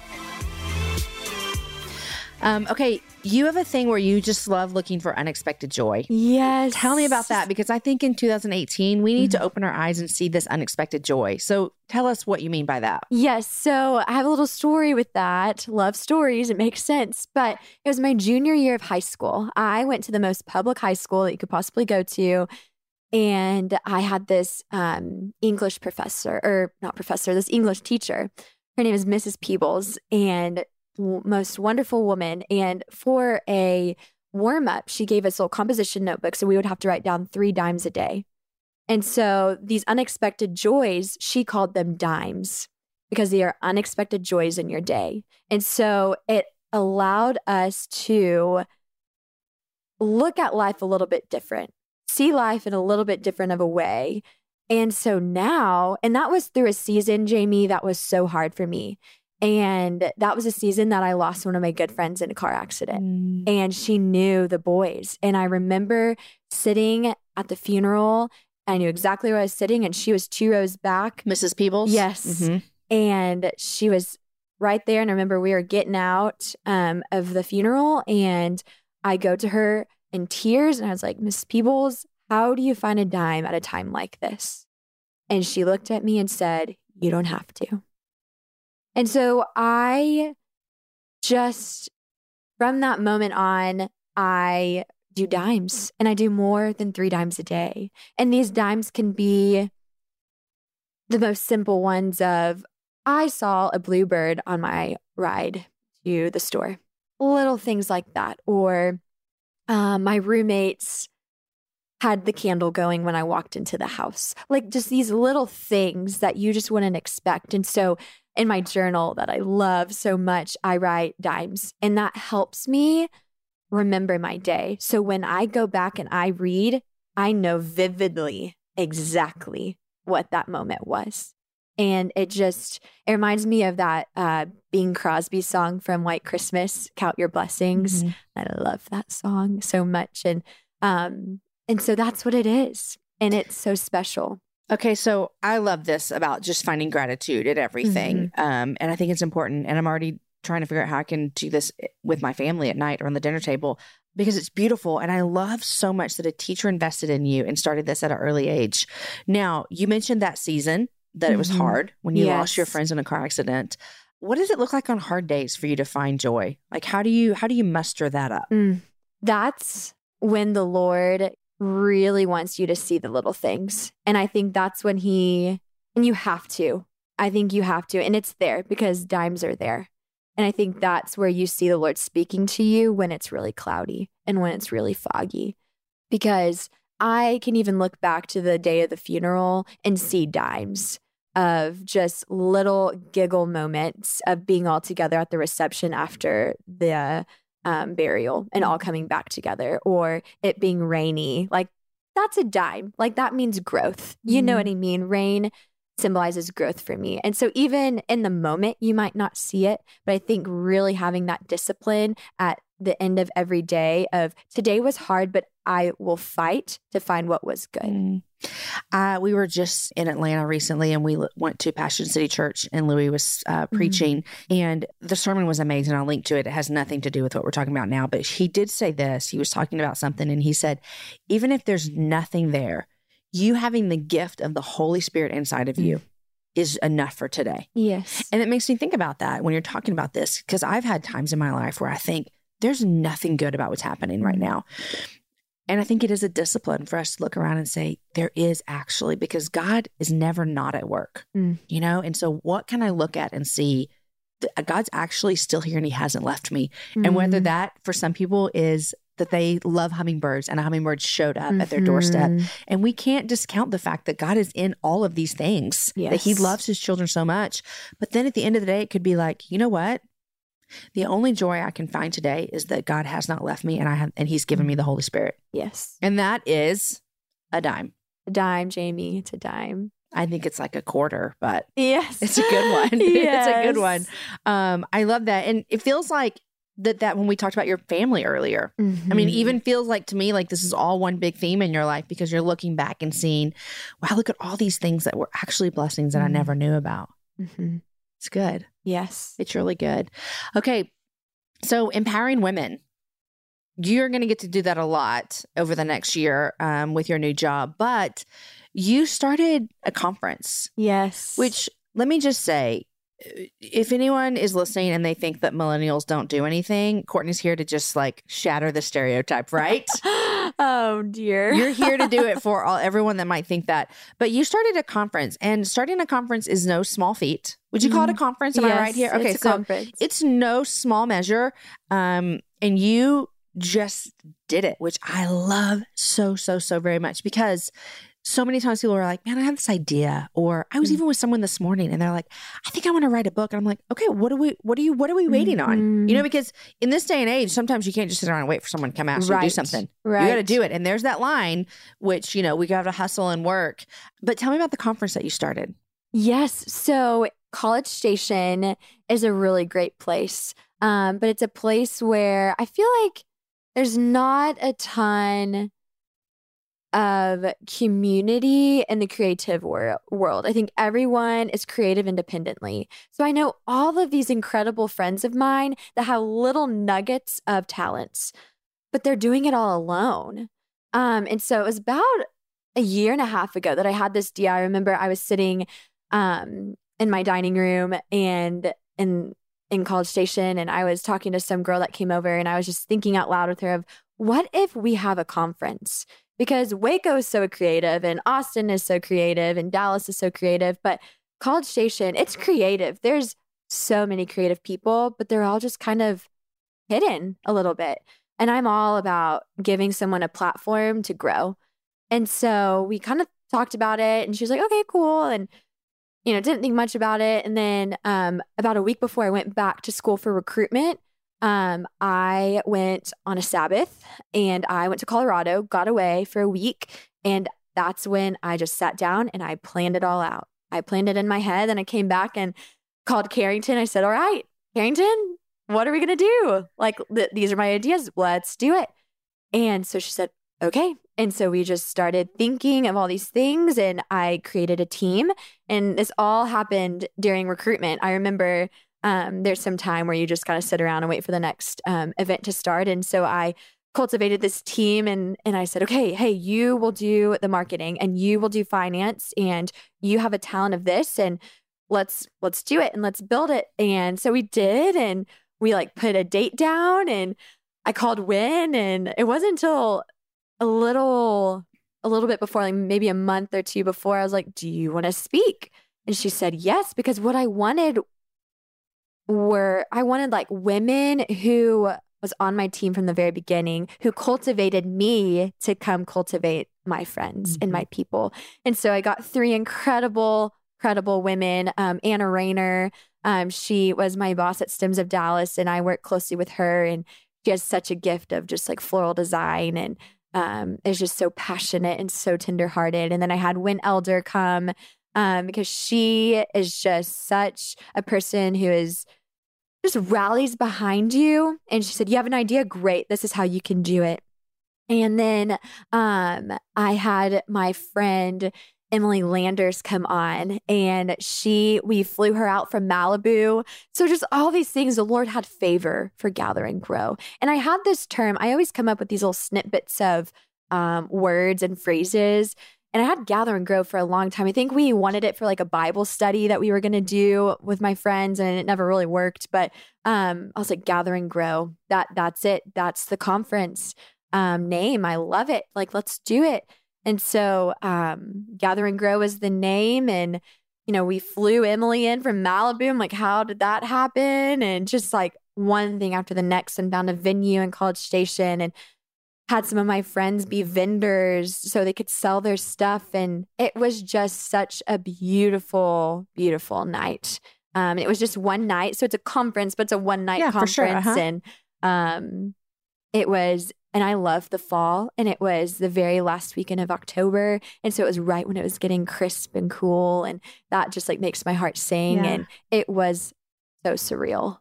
Um, okay, you have a thing where you just love looking for unexpected joy. Yes. Tell me about that because I think in 2018 we need to open our eyes and see this unexpected joy. So tell us what you mean by that. Yes. So I have a little story with that. Love stories. It makes sense. But it was my junior year of high school. I went to the most public high school that you could possibly go to. And I had this um, English professor, or not professor, this English teacher. Her name is Mrs. Peebles, and w- most wonderful woman. And for a warm up, she gave us little composition notebook. So we would have to write down three dimes a day. And so these unexpected joys, she called them dimes because they are unexpected joys in your day. And so it allowed us to look at life a little bit different, see life in a little bit different of a way. And so now, and that was through a season, Jamie, that was so hard for me. And that was a season that I lost one of my good friends in a car accident. And she knew the boys. And I remember sitting at the funeral. I knew exactly where I was sitting, and she was two rows back. Mrs. Peebles? Yes. Mhm. And she was right there. And I remember we were getting out um, of the funeral, and I go to her in tears, and I was like, Miss Peebles, how do you find a dime at a time like this? And she looked at me and said, You don't have to. And so I just, from that moment on, I do dimes and I do more than three dimes a day. And these dimes can be the most simple ones of I saw a bluebird on my ride to the store. Little things like that. Or uh, my roommates had the candle going when I walked into the house. Like just these little things that you just wouldn't expect. And so in my journal that I love so much, I write dimes and that helps me remember my day. So when I go back and I read, I know vividly exactly what that moment was. And it just it reminds me of that uh, Bing Crosby song from White Christmas, "Count Your Blessings." Mhm. I love that song so much, and um, and so that's what it is, and it's so special. Okay, so I love this about just finding gratitude at everything. Um, and I think it's important. And I'm already trying to figure out how I can do this with my family at night or on the dinner table because it's beautiful. And I love so much that a teacher invested in you and started this at an early age. Now, you mentioned that season that it was Mhm. hard when you lost your friends in a car accident. What does it look like on hard days for you to find joy? Like how do you how do you muster that up? Mm. That's when the Lord really wants you to see the little things. And I think that's when He, and you have to. I think you have to. And it's there because dimes are there. And I think that's where you see the Lord speaking to you when it's really cloudy and when it's really foggy. Because I can even look back to the day of the funeral and see dimes of just little giggle moments of being all together at the reception after the um, burial and all coming back together, or it being rainy. Like that's a dime. Like that means growth. You know what I mean? Rain symbolizes growth for me. And so even in the moment, you might not see it, but I think really having that discipline at the end of every day of today was hard, but I will fight to find what was good. Mm. Uh, we were just in Atlanta recently, and we l- went to Passion City Church, and Louis was uh, preaching, and the sermon was amazing. I'll link to it. It has nothing to do with what we're talking about now, but he did say this. He was talking about something, and he said, even if there's nothing there, you having the gift of the Holy Spirit inside of you is enough for today. Yes. And it makes me think about that when you're talking about this, because I've had times in my life where I think there's nothing good about what's happening right now. And I think it is a discipline for us to look around and say, there is actually, because God is never not at work, Mm. you know? And so, what can I look at and see that God's actually still here and He hasn't left me? And whether Mm. that for some people is that they love hummingbirds and a hummingbird showed up at their doorstep. Mhm. And we can't discount the fact that God is in all of these things, that He loves His children so much. But then at the end of the day, it could be like, you know what? The only joy I can find today is that God has not left me and I have and He's given me the Holy Spirit. Yes. And that is a dime. A dime, Jamie. It's a dime. I think it's like a quarter, but Yes. it's a good one. it's a good one. Um, I love that. And it feels like that that when we talked about your family earlier. I mean, Mhm. even feels like to me like this is all one big theme in your life because you're looking back and seeing, wow, look at all these things that were actually blessings that I Mhm. never knew about. Mhm. It's good. Yes. It's really good. Okay. So, empowering women, you're going to get to do that a lot over the next year um, with your new job. But you started a conference, Yes. which let me just say, if anyone is listening and they think that millennials don't do anything, Courtney's here to just like shatter the stereotype, right? oh dear. You're here to do it for all everyone that might think that. But you started a conference, and starting a conference is no small feat. Would you call it a conference? Am I right here? Okay, it's so conference. it's no small measure. Um, and you just did it, which I love so, so, so very much because so many times people are like, man, I have this idea. Or I was Mhm. even with someone this morning and they're like, I think I want to write a book. And I'm like, okay, what do we, what are you, what are we waiting on? You know, because in this day and age, sometimes you can't just sit around and wait for someone to come ask you to do something. right. You got to do it. And there's that line, which, you know, we got to hustle and work. But tell me about the conference that you started. Yes. So College Station is a really great place. Um, but it's a place where I feel like there's not a ton of community in the creative wor- world. I think everyone is creative independently. So I know all of these incredible friends of mine that have little nuggets of talents, but they're doing it all alone. Um, and so it was about a year and a half ago that I had this idea. I remember I was sitting um, in my dining room and in in College Station, and I was talking to some girl that came over, and I was just thinking out loud with her of what if we have a conference because Waco is so creative, and Austin is so creative, and Dallas is so creative, but College Station it's creative. There's so many creative people, but they're all just kind of hidden a little bit. And I'm all about giving someone a platform to grow. And so we kind of talked about it and she was like, okay, cool. And, you know, didn't think much about it. And then um, about a week before I went back to school for recruitment, um, I went on a Sabbath and I went to Colorado, got away for a week. And that's when I just sat down and I planned it all out. I planned it in my head and I came back and called Carrington. I said, all right, Carrington, what are we going to do? Like, th- these are my ideas. Let's do it. And so she said, okay. And so we just started thinking of all these things and I created a team. And this all happened during recruitment. I remember um, there's some time where you just kind of sit around and wait for the next um, event to start. And so I cultivated this team and and I said, okay, hey, you will do the marketing and you will do finance and you have a talent of this and let's let's do it and let's build it. And so we did and we like put a date down and I called Win and it wasn't until a little a little bit before like maybe a month or two before I was like, "Do you want to speak?" And she said, "Yes," because what I wanted were I wanted like women who was on my team from the very beginning who cultivated me to come cultivate my friends and my people. And so I got three incredible, incredible women. Um, Anna Rayner, um, she was my boss at Stems of Dallas, and I work closely with her. And she has such a gift of just like floral design and um, is just so passionate and so tenderhearted. And then I had Win Elder come um, because she is just such a person who is just rallies behind you. And she said, You have an idea? Great. This is how you can do it. And then um, I had my friend Emily Landers come on, and she, we flew her out from Malibu. So, just all these things, the Lord had favor for Gather and Grow. And I had this term, I always come up with these little snippets of um, words and phrases. And I had Gather and Grow for a long time. I think we wanted it for like a Bible study that we were going to do with my friends, and it never really worked. But um, I was like, Gather and Grow. That that's it. That's the conference um, name. I love it. Like, let's do it. And so, um, Gather and Grow is the name, and you know, we flew Emily in from Malibu. I'm like, how did that happen? And just like one thing after the next, and found a venue in College Station, and had some of my friends be vendors so they could sell their stuff. And it was just such a beautiful, beautiful night. Um, it was just one night. So it's a conference, but it's a one night Yeah, conference. sure, uh-huh. And um, it was, and I love the fall. And it was the very last weekend of October. And so it was right when it was getting crisp and cool. And that just like makes my heart sing. Yeah. And it was so surreal.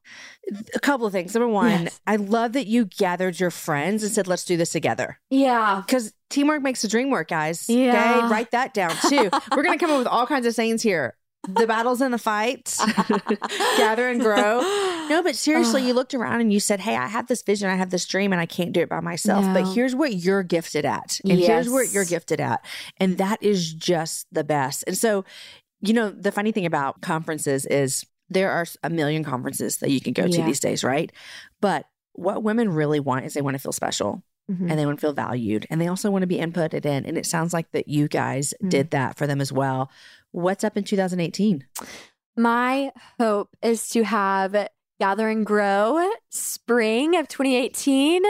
A couple of things. Number one, Yes. I love that you gathered your friends and said, let's do this together. Yeah. Because teamwork makes the dream work, guys. Yeah. Okay. Write that down too. We're going to come up with all kinds of sayings here. the battles and the fights, gather and grow. No, but seriously, you looked around and you said, Hey, I have this vision, I have this dream, and I can't do it by myself. But here's what you're gifted at. And here's what you're gifted at. And that is just the best. And so, you know, the funny thing about conferences is there are a million conferences that you can go to these days, right? But what women really want is they want to feel special Mhm. and they want to feel valued and they also want to be inputted in. And it sounds like that you guys Mm. did that for them as well. What's up in 2018? My hope is to have Gather and Grow spring of 2018.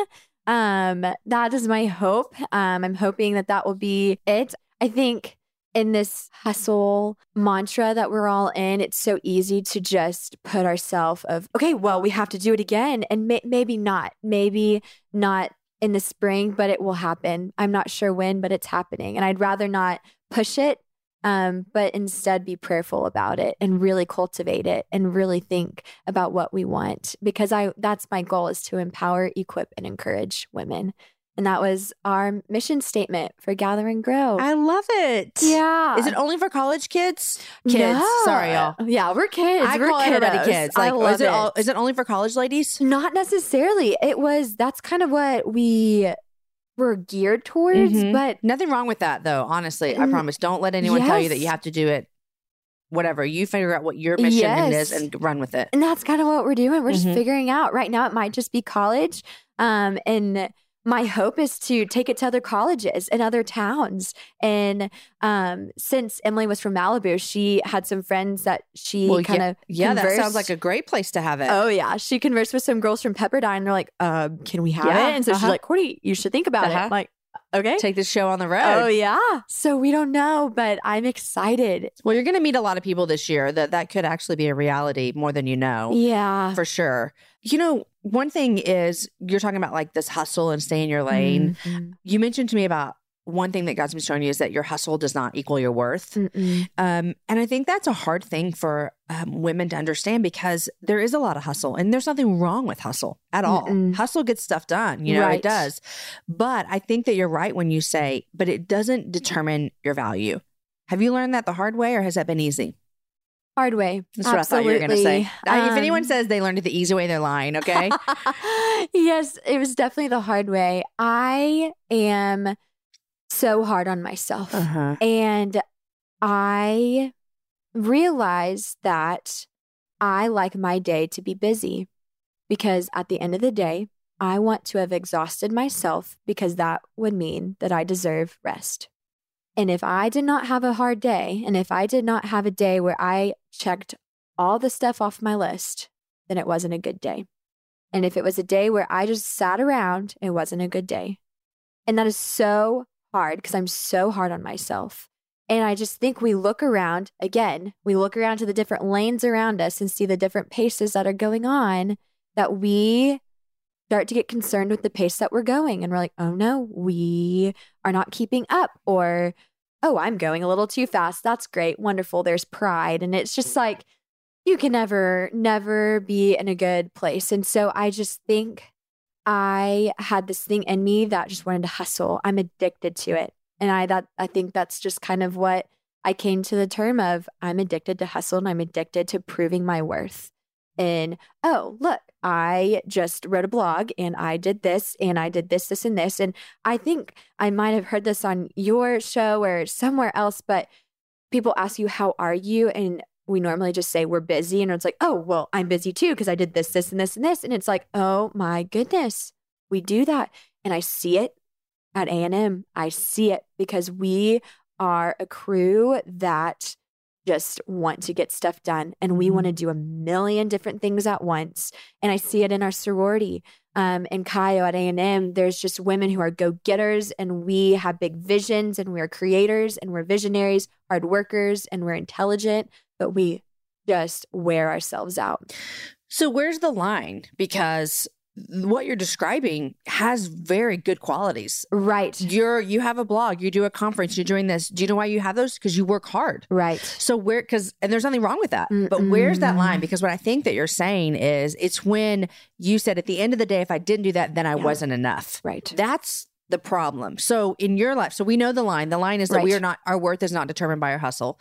Um, that is my hope. Um, I'm hoping that that will be it. I think in this hustle mantra that we're all in, it's so easy to just put ourselves of, okay, well, we have to do it again. And may- maybe not, maybe not in the spring, but it will happen. I'm not sure when, but it's happening. And I'd rather not push it um, but instead be prayerful about it and really cultivate it and really think about what we want because I that's my goal is to empower, equip, and encourage women. And that was our mission statement for Gather and Grow. I love it. yeah. Is it only for college kids? Kids. No. Sorry, y'all. Yeah, we're kids. I we're call everybody kiddos. kids. I love is it, all? it. Is it only for college ladies? Not necessarily. It was that's kind of what we were geared towards, Mhm. but Nothing wrong with that, though. Honestly, I Mm, promise. Don't let anyone tell you that you have to do it. Whatever you figure out what your mission is and run with it. And that's kind of what we're doing. We're Mhm. just figuring out. Right now, it might just be college. Um, and my hope is to take it to other colleges and other towns. And um, since Emily was from Malibu, she had some friends that she Well, kind of Yeah, that sounds like a great place to have it. Oh yeah, she conversed with some girls from Pepperdine. They're like, um, "Can we have Yeah, it?" And so uh-huh. she's like, "Courtney, you should think about Uh-huh. it." I'm like, okay. Take this show on the road. Oh yeah. So we don't know, but I'm excited. Well, you're going to meet a lot of people this year that that could actually be a reality more than you know. Yeah. For sure. You know, one thing is you're talking about like this hustle and stay in your lane. Mhm. You mentioned to me about one thing that God's been showing you is that your hustle does not equal your worth. Um, and I think that's a hard thing for um, women to understand because there is a lot of hustle and there's nothing wrong with hustle at all. Mm-mm. Hustle gets stuff done, you know, Right. it does. But I think that you're right when you say, but it doesn't determine your value. Have you learned that the hard way or has that been easy? Hard way. That's what I thought you were going to say. Absolutely. I- if anyone Um, says they learned it the easy way, they're lying, okay? yes, it was definitely the hard way. I am so hard on myself. uh-huh. And I realized that I like my day to be busy because at the end of the day, I want to have exhausted myself because that would mean that I deserve rest. And if I did not have a hard day, and if I did not have a day where I checked all the stuff off my list, then it wasn't a good day. And if it was a day where I just sat around, it wasn't a good day. And that is so hard because I'm so hard on myself. And I just think we look around again, we look around to the different lanes around us and see the different paces that are going on that we start to get concerned with the pace that we're going. And we're like, oh no, we are not keeping up. Or, oh, I'm going a little too fast. That's great. Wonderful. There's pride. And it's just like, you can never, never be in a good place. And so I just think I had this thing in me that just wanted to hustle. I'm addicted to it. And I that I think that's just kind of what I came to the term of I'm addicted to hustle and I'm addicted to proving my worth. And oh, look, I just wrote a blog and I did this and I did this, this, and this. And I think I might have heard this on your show or somewhere else, but people ask you, How are you? And we normally just say we're busy. And it's like, Oh, well, I'm busy too because I did this, this, and this, and this. And it's like, Oh my goodness, we do that. And I see it at A&M. I see it because we are a crew that just want to get stuff done and we want to do a million different things at once. And I see it in our sorority. Um, in Chi O at A&M, there's just women who are go-getters and we have big visions and we're creators and we're visionaries, hard workers and we're intelligent, but we just wear ourselves out. So where's the line? Because what you're describing has very good qualities. Right. You're you have a blog, you do a conference, you're doing this. Do you know why you have those? Because you work hard. Right. So where because and there's nothing wrong with that. But where's that line? Because what I think that you're saying is it's when you said at the end of the day, if I didn't do that, then I Yeah. wasn't enough. Right. That's the problem. So in your life, so we know the line. The line is that we are not our worth is not determined by our hustle,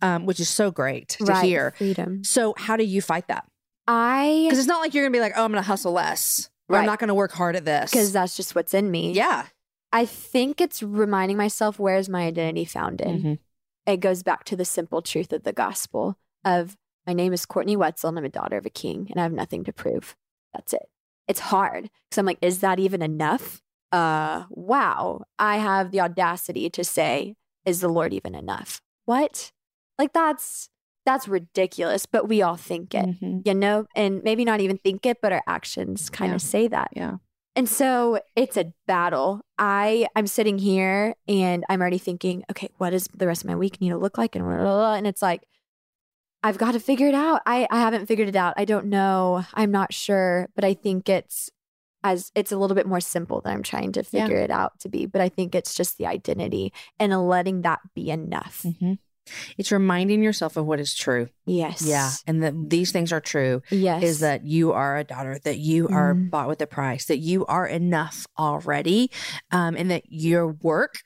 um, which is so great to right. hear. Freedom. So how do you fight that? I Because it's not like you're gonna be like, oh, I'm gonna hustle less. Or I'm Right. not gonna work hard at this. because that's just what's in me. yeah. I think it's reminding myself where's my identity found in. Mhm. It goes back to the simple truth of the gospel of my name is Courtney Wetzel and I'm a daughter of a king and I have nothing to prove. That's it. It's hard because I'm like, is that even enough? Uh, wow. I have the audacity to say, is the Lord even enough? What? Like that's that's ridiculous, but we all think it, Mhm. you know, and maybe not even think it, but our actions kind Yeah. of say that. Yeah. And so it's a battle. I I'm sitting here and I'm already thinking, okay, what does the rest of my week need to look like? And blah, blah, blah. and it's like, I've got to figure it out. I I haven't figured it out. I don't know. I'm not sure, but I think it's as it's a little bit more simple than I'm trying to Yeah. figure it out to be. But I think it's just the identity and letting that be enough. Mhm. It's reminding yourself of what is true. Yes. Yeah. And that these things are true. Yes. is that you are a daughter, that you are Mhm. bought with a price, that you are enough already, um, and that your work,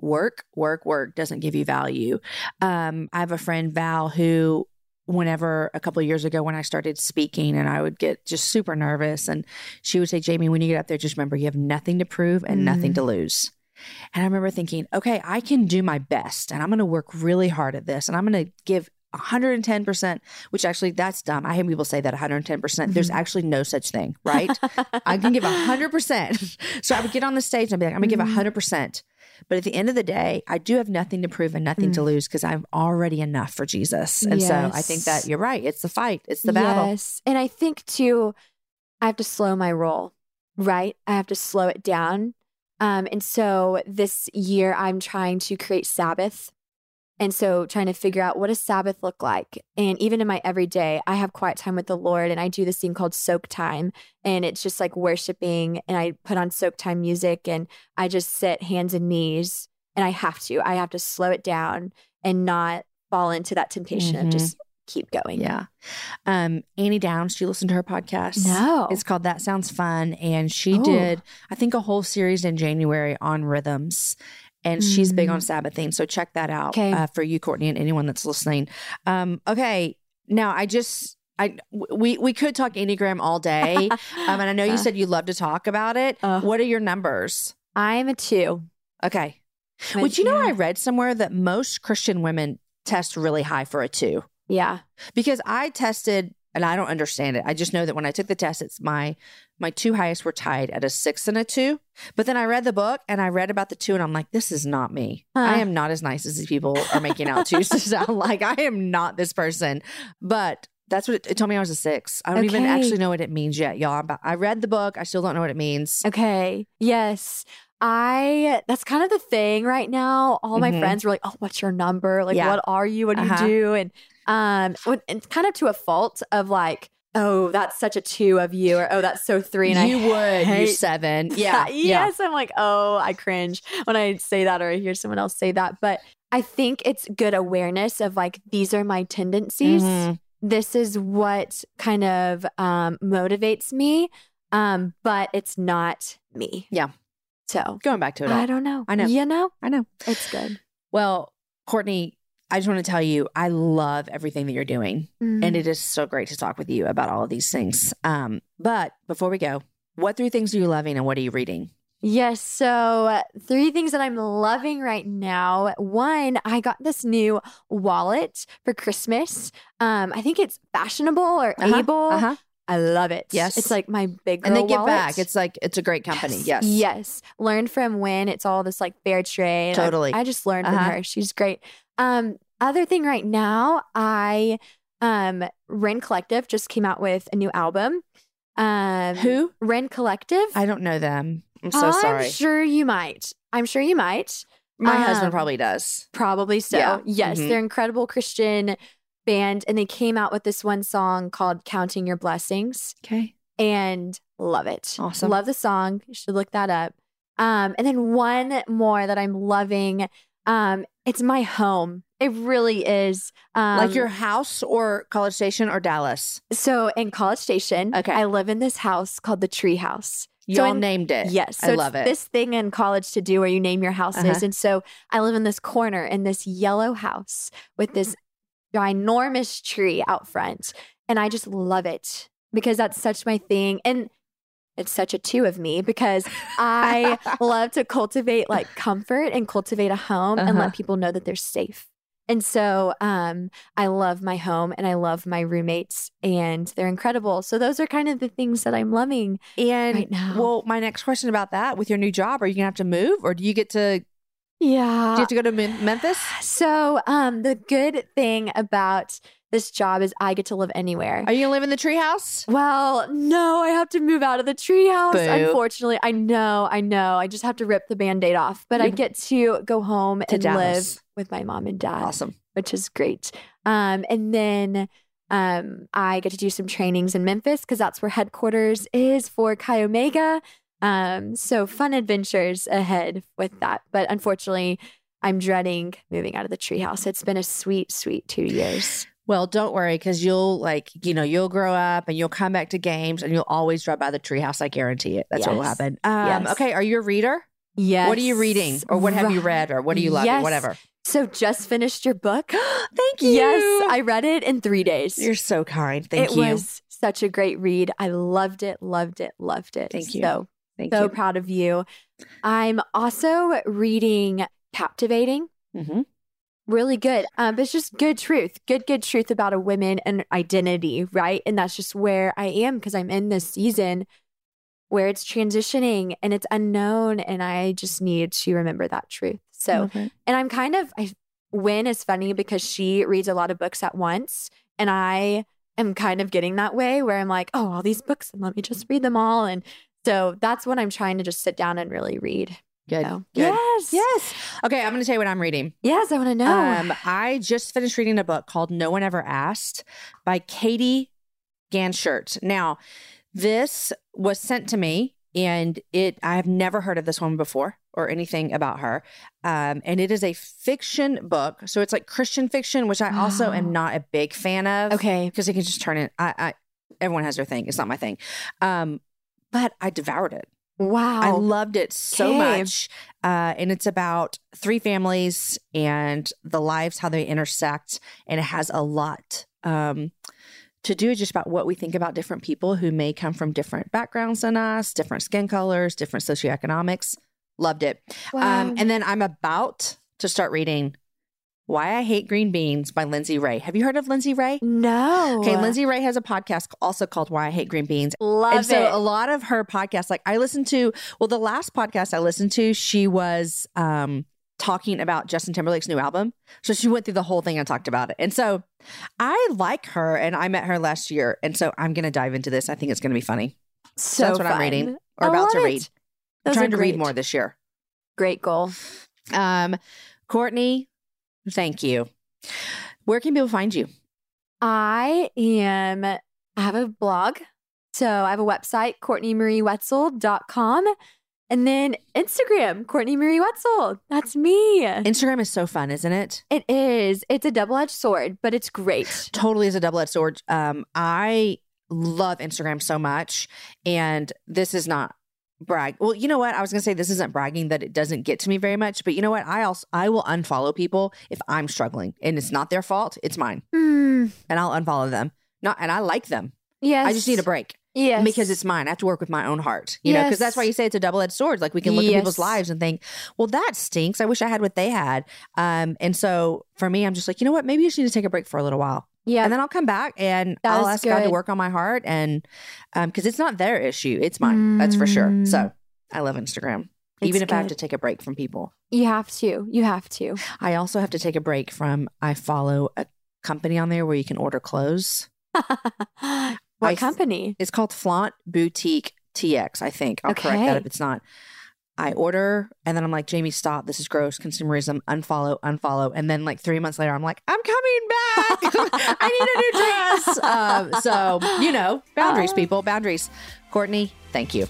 work, work, work doesn't give you value. Um, I have a friend, Val, who whenever a couple of years ago when I started speaking and I would get just super nervous and she would say, Jamie, when you get up there, just remember you have nothing to prove and nothing to lose. And I remember thinking, okay, I can do my best and I'm going to work really hard at this and I'm going to give 110%, which actually that's dumb. I hear people say that 110%. percent There's actually no such thing, right? I can give 100%. So I would get on the stage and I'd be like, I'm going to give Mhm. 100%. But at the end of the day, I do have nothing to prove and nothing to Mm. lose because I'm already enough for Jesus. And so I think that you're right. It's the fight, it's the battle. Yes. And I think too, I have to slow my roll, right? I have to slow it down. Um, and so this year I'm trying to create Sabbath. And so trying to figure out what does Sabbath look like? And even in my everyday, I have quiet time with the Lord and I do this thing called soak time. And it's just like worshiping and I put on soak time music and I just sit hands and knees and I have to. I have to slow it down and not fall into that temptation Mhm. of just keep going. Yeah. Um, Annie Downs, do you listen to her podcast? No. It's called That Sounds Fun. And she Oh. did, I think, a whole series in January on rhythms. And she's big on Mm. Sabbathing. So check that out Okay. uh, for you, Courtney, and anyone that's listening. Um, okay. Now, I just, I we we could talk Enneagram all day. um, and I know you Uh. said you love to talk about it. Uh. what are your numbers? I'm a two. Okay. But Would you know yeah. I read somewhere that most Christian women test really high for a two? Yeah. because I tested and I don't understand it. I just know that when I took the test, it's my my two highest were tied at a six and a two. But then I read the book and I read about the two, and I'm like, this is not me. Huh. I am not as nice as these people are making out to to sound like. I am not this person. But that's what it, it told me. I was a six. I don't even actually know what it means yet, y'all. I'm- I read the book. I still don't know what it means. Okay. Yes. I that's kind of the thing right now. All my Mhm. friends were like, "Oh, what's your number? Like, Yeah. what are you? What do Uh-huh. you do?" And um, when, and kind of to a fault of like, "Oh, that's such a two of you," or "Oh, that's so three. And you I would, you hate seven. Yeah. yeah. yes. I'm like, oh, I cringe when I say that or I hear someone else say that. But I think it's good awareness of like, these are my tendencies. Mhm. This is what kind of um, motivates me, um, but it's not me. Yeah. So Going back to it I don't know. I know. You know, I know. it's good. Well, Courtney, I just want to tell you, I love everything that you're doing. Mm. And it is so great to talk with you about all of these things. Um, but before we go, what three things are you loving and what are you reading? Yes. So, uh, three things that I'm loving right now. One, I got this new wallet for Christmas. Um, I think it's fashionable or Uh-huh, able. Uh-huh. I love it. Yes. It's like my big girl And they give wallet. back. It's like it's a great company. Yes. Yes. Learned from Win. It's all this like fair trade. I- Totally. I, just learned Uh-huh. from her. She's great. Um, other thing right now, I um Rend Collective just came out with a new album. Um Who? Rend Collective. I don't know them. I'm so sorry. I'm sure you might. I'm sure you might. My husband um, probably does. Probably so. Yeah. Yes, Mhm. they're incredible Christian band and they came out with this one song called Counting Your Blessings Okay. and love it. Awesome. Love the song. You should look that up. Um and then one more that I'm loving um it's my home. It really is. Um like your house or College Station or Dallas? so in College Station, Okay. I live in this house called the Tree House. Y'all in- named it. Yes. So I love it. This thing in college to do where you name your houses. Uh-huh. And so I live in this corner in this yellow house with this ginormous tree out front. And I just love it because that's such my thing. And it's such a two of me because I love to cultivate like comfort and cultivate a home and Uh-huh. let people know that they're safe. And so um, I love my home and I love my roommates and they're incredible. So those are kind of the things that I'm loving. and right well, my next question about that with your new job, are you gonna have to move, or do you get to? Yeah. Do you have to go to Memphis? So, um, the good thing about this job is I get to live anywhere. Are you gonna live in the treehouse? well, no, I have to move out of the treehouse. Unfortunately, I know, I know. I just have to rip the band-aid off, but I get to go home To and Dallas. live with my mom and dad, Awesome. which is great. Um, and then um, I get to do some trainings in Memphis because that's where headquarters is for Chi Omega. Um, so fun adventures ahead with that. But unfortunately, I'm dreading moving out of the treehouse. It's been a sweet, sweet two years. Well, don't worry, because you'll like you know you'll grow up and you'll come back to games and you'll always drive by the treehouse. I guarantee it. That's what will happen. Um, Yes. Okay, are you a reader? Yes. What are you reading, or what have you read, or what do you love, Yes. or whatever? So just finished your book. Thank you. yes, I read it in three days. You're so kind. Thank it you. It was such a great read. I loved it, loved it, loved it. Thank you. So Thank so you. proud of you. I'm also reading Captivating. hmm Really good. Um, it's just good truth, good, good truth about a woman and identity, right? And that's just where I am because I'm in this season where it's transitioning and it's unknown, and I just need to remember that truth. So, and I'm kind of, I, Win is funny because she reads a lot of books at once, and I am kind of getting that way where I'm like, oh, all these books, and let me just read them all. And so that's what I'm trying to just sit down and really read. Good. Good. yes, Yes. Okay, I'm going to tell you what I'm reading. yes, I want to know. Um, I just finished reading a book called No One Ever Asked by Katie Ganshert. Now, this was sent to me, and it I have never heard of this woman before or anything about her. Um, and it is a fiction book, so it's like Christian fiction, which I also am not a big fan of. okay, because it can just turn it. I, I everyone has their thing. It's not my thing. Um, but I devoured it. Wow, I loved it so Okay. much. Uh, and it's about three families and the lives, how they intersect. And it has a lot um, to do just about what we think about different people who may come from different backgrounds than us, different skin colors, different socioeconomics. Loved it. wow. Um, and then I'm about to start reading Why I Hate Green Beans by Lindsay Ray. Have you heard of Lindsay Ray? no, Okay, Lindsay Ray has a podcast also called Why I Hate Green Beans. love and so it. a lot of her podcasts, like I listened to, well, the last podcast I listened to, she was um talking about Justin Timberlake's new album. So she went through the whole thing and talked about it. And so I like her and I met her last year. And so I'm gonna dive into this. I think it's gonna be funny. so that's what I'm reading or I about to read. I'm trying to read more this year. Great goal. Um, Courtney, thank you. Where can people find you? I am, I have a blog. So I have a website, CourtneyMarieWetzel.com. And then Instagram, Courtney Marie Wetzel. That's me. Instagram is so fun, isn't it? It is. It's a double edged sword, but it's great. totally is a double edged sword. Um, I love Instagram so much, and this is not brag. Well, you know what? I was gonna say this isn't bragging that it doesn't get to me very much, but you know what? I also I will unfollow people if I'm struggling, and it's not their fault; it's mine, Hmm. and I'll unfollow them. Not, and I like them. Yes. I just need a break Yes. because it's mine. I have to work with my own heart, you know, because that's why you say it's a double edged sword. Like we can look at people's lives and think, well, that stinks. I wish I had what they had. Um, and so for me, I'm just like, you know what? Maybe you just need to take a break for a little while Yeah. and then I'll come back and That I'll ask God to work on my heart and um because it's not their issue, it's mine. That's for sure. Mm. So I love Instagram. It's Even if I have to take a break from people. you have to. You have to. I also have to take a break from I follow a company on there where you can order clothes. what I- company? It's called Flaunt Boutique TX, I think. I'll correct that if it's not. I order and then I'm like, Jamie, stop. This is gross. Consumerism. Unfollow, unfollow. And then like three months later, I'm like, I'm coming back. I need a new dress. Um, so, you know, boundaries, Oh. people, boundaries. Courtney, thank you.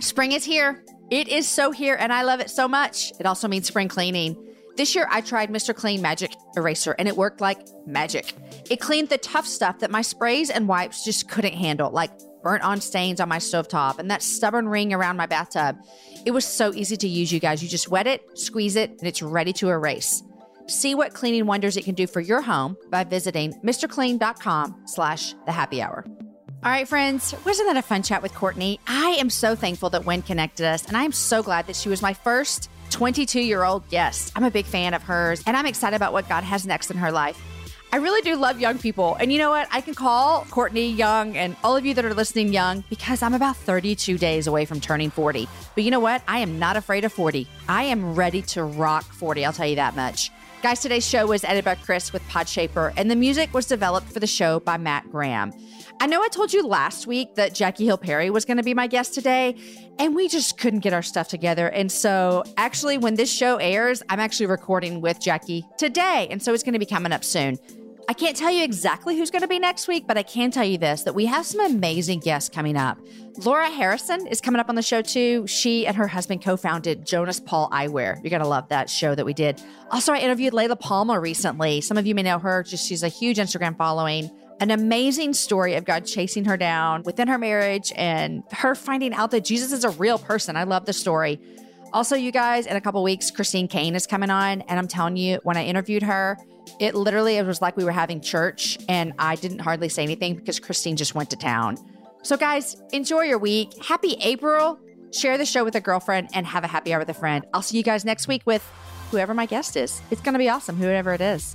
Spring is here. It is so here, and I love it so much. It also means spring cleaning. This year, I tried Mr. Clean Magic Eraser, and it worked like magic. It cleaned the tough stuff that my sprays and wipes just couldn't handle, like burnt on stains on my stovetop and that stubborn ring around my bathtub. It was so easy to use, you guys. You just wet it, squeeze it, and it's ready to erase. See what cleaning wonders it can do for your home by visiting mrclean.com slash the happy hour. All right, friends, wasn't that a fun chat with Courtney? I am so thankful that Win connected us, and I am so glad that she was my first 22 year old guest. I'm a big fan of hers, and I'm excited about what God has next in her life. I really do love young people. And you know what? I can call Courtney young and all of you that are listening young because I'm about 32 days away from turning 40. But you know what? I am not afraid of 40. I am ready to rock 40. I'll tell you that much. Guys, today's show was edited by Chris with Podshaper, and the music was developed for the show by Matt Graham. I know I told you last week that Jackie Hill Perry was going to be my guest today, and we just couldn't get our stuff together. And so, actually, when this show airs, I'm actually recording with Jackie today. And so, it's going to be coming up soon. I can't tell you exactly who's going to be next week, but I can tell you this that we have some amazing guests coming up. Laura Harrison is coming up on the show too. She and her husband co founded Jonas Paul Eyewear. You're going to love that show that we did. Also, I interviewed Layla Palmer recently. Some of you may know her, just she's a huge Instagram following. An amazing story of God chasing her down within her marriage and her finding out that Jesus is a real person. I love the story. Also, you guys, in a couple weeks, Christine Caine is coming on. And I'm telling you, when I interviewed her, it literally it was like we were having church and I didn't hardly say anything because Christine just went to town. So, guys, enjoy your week. Happy April. Share the show with a girlfriend and have a happy hour with a friend. I'll see you guys next week with whoever my guest is. It's going to be awesome, whoever it is.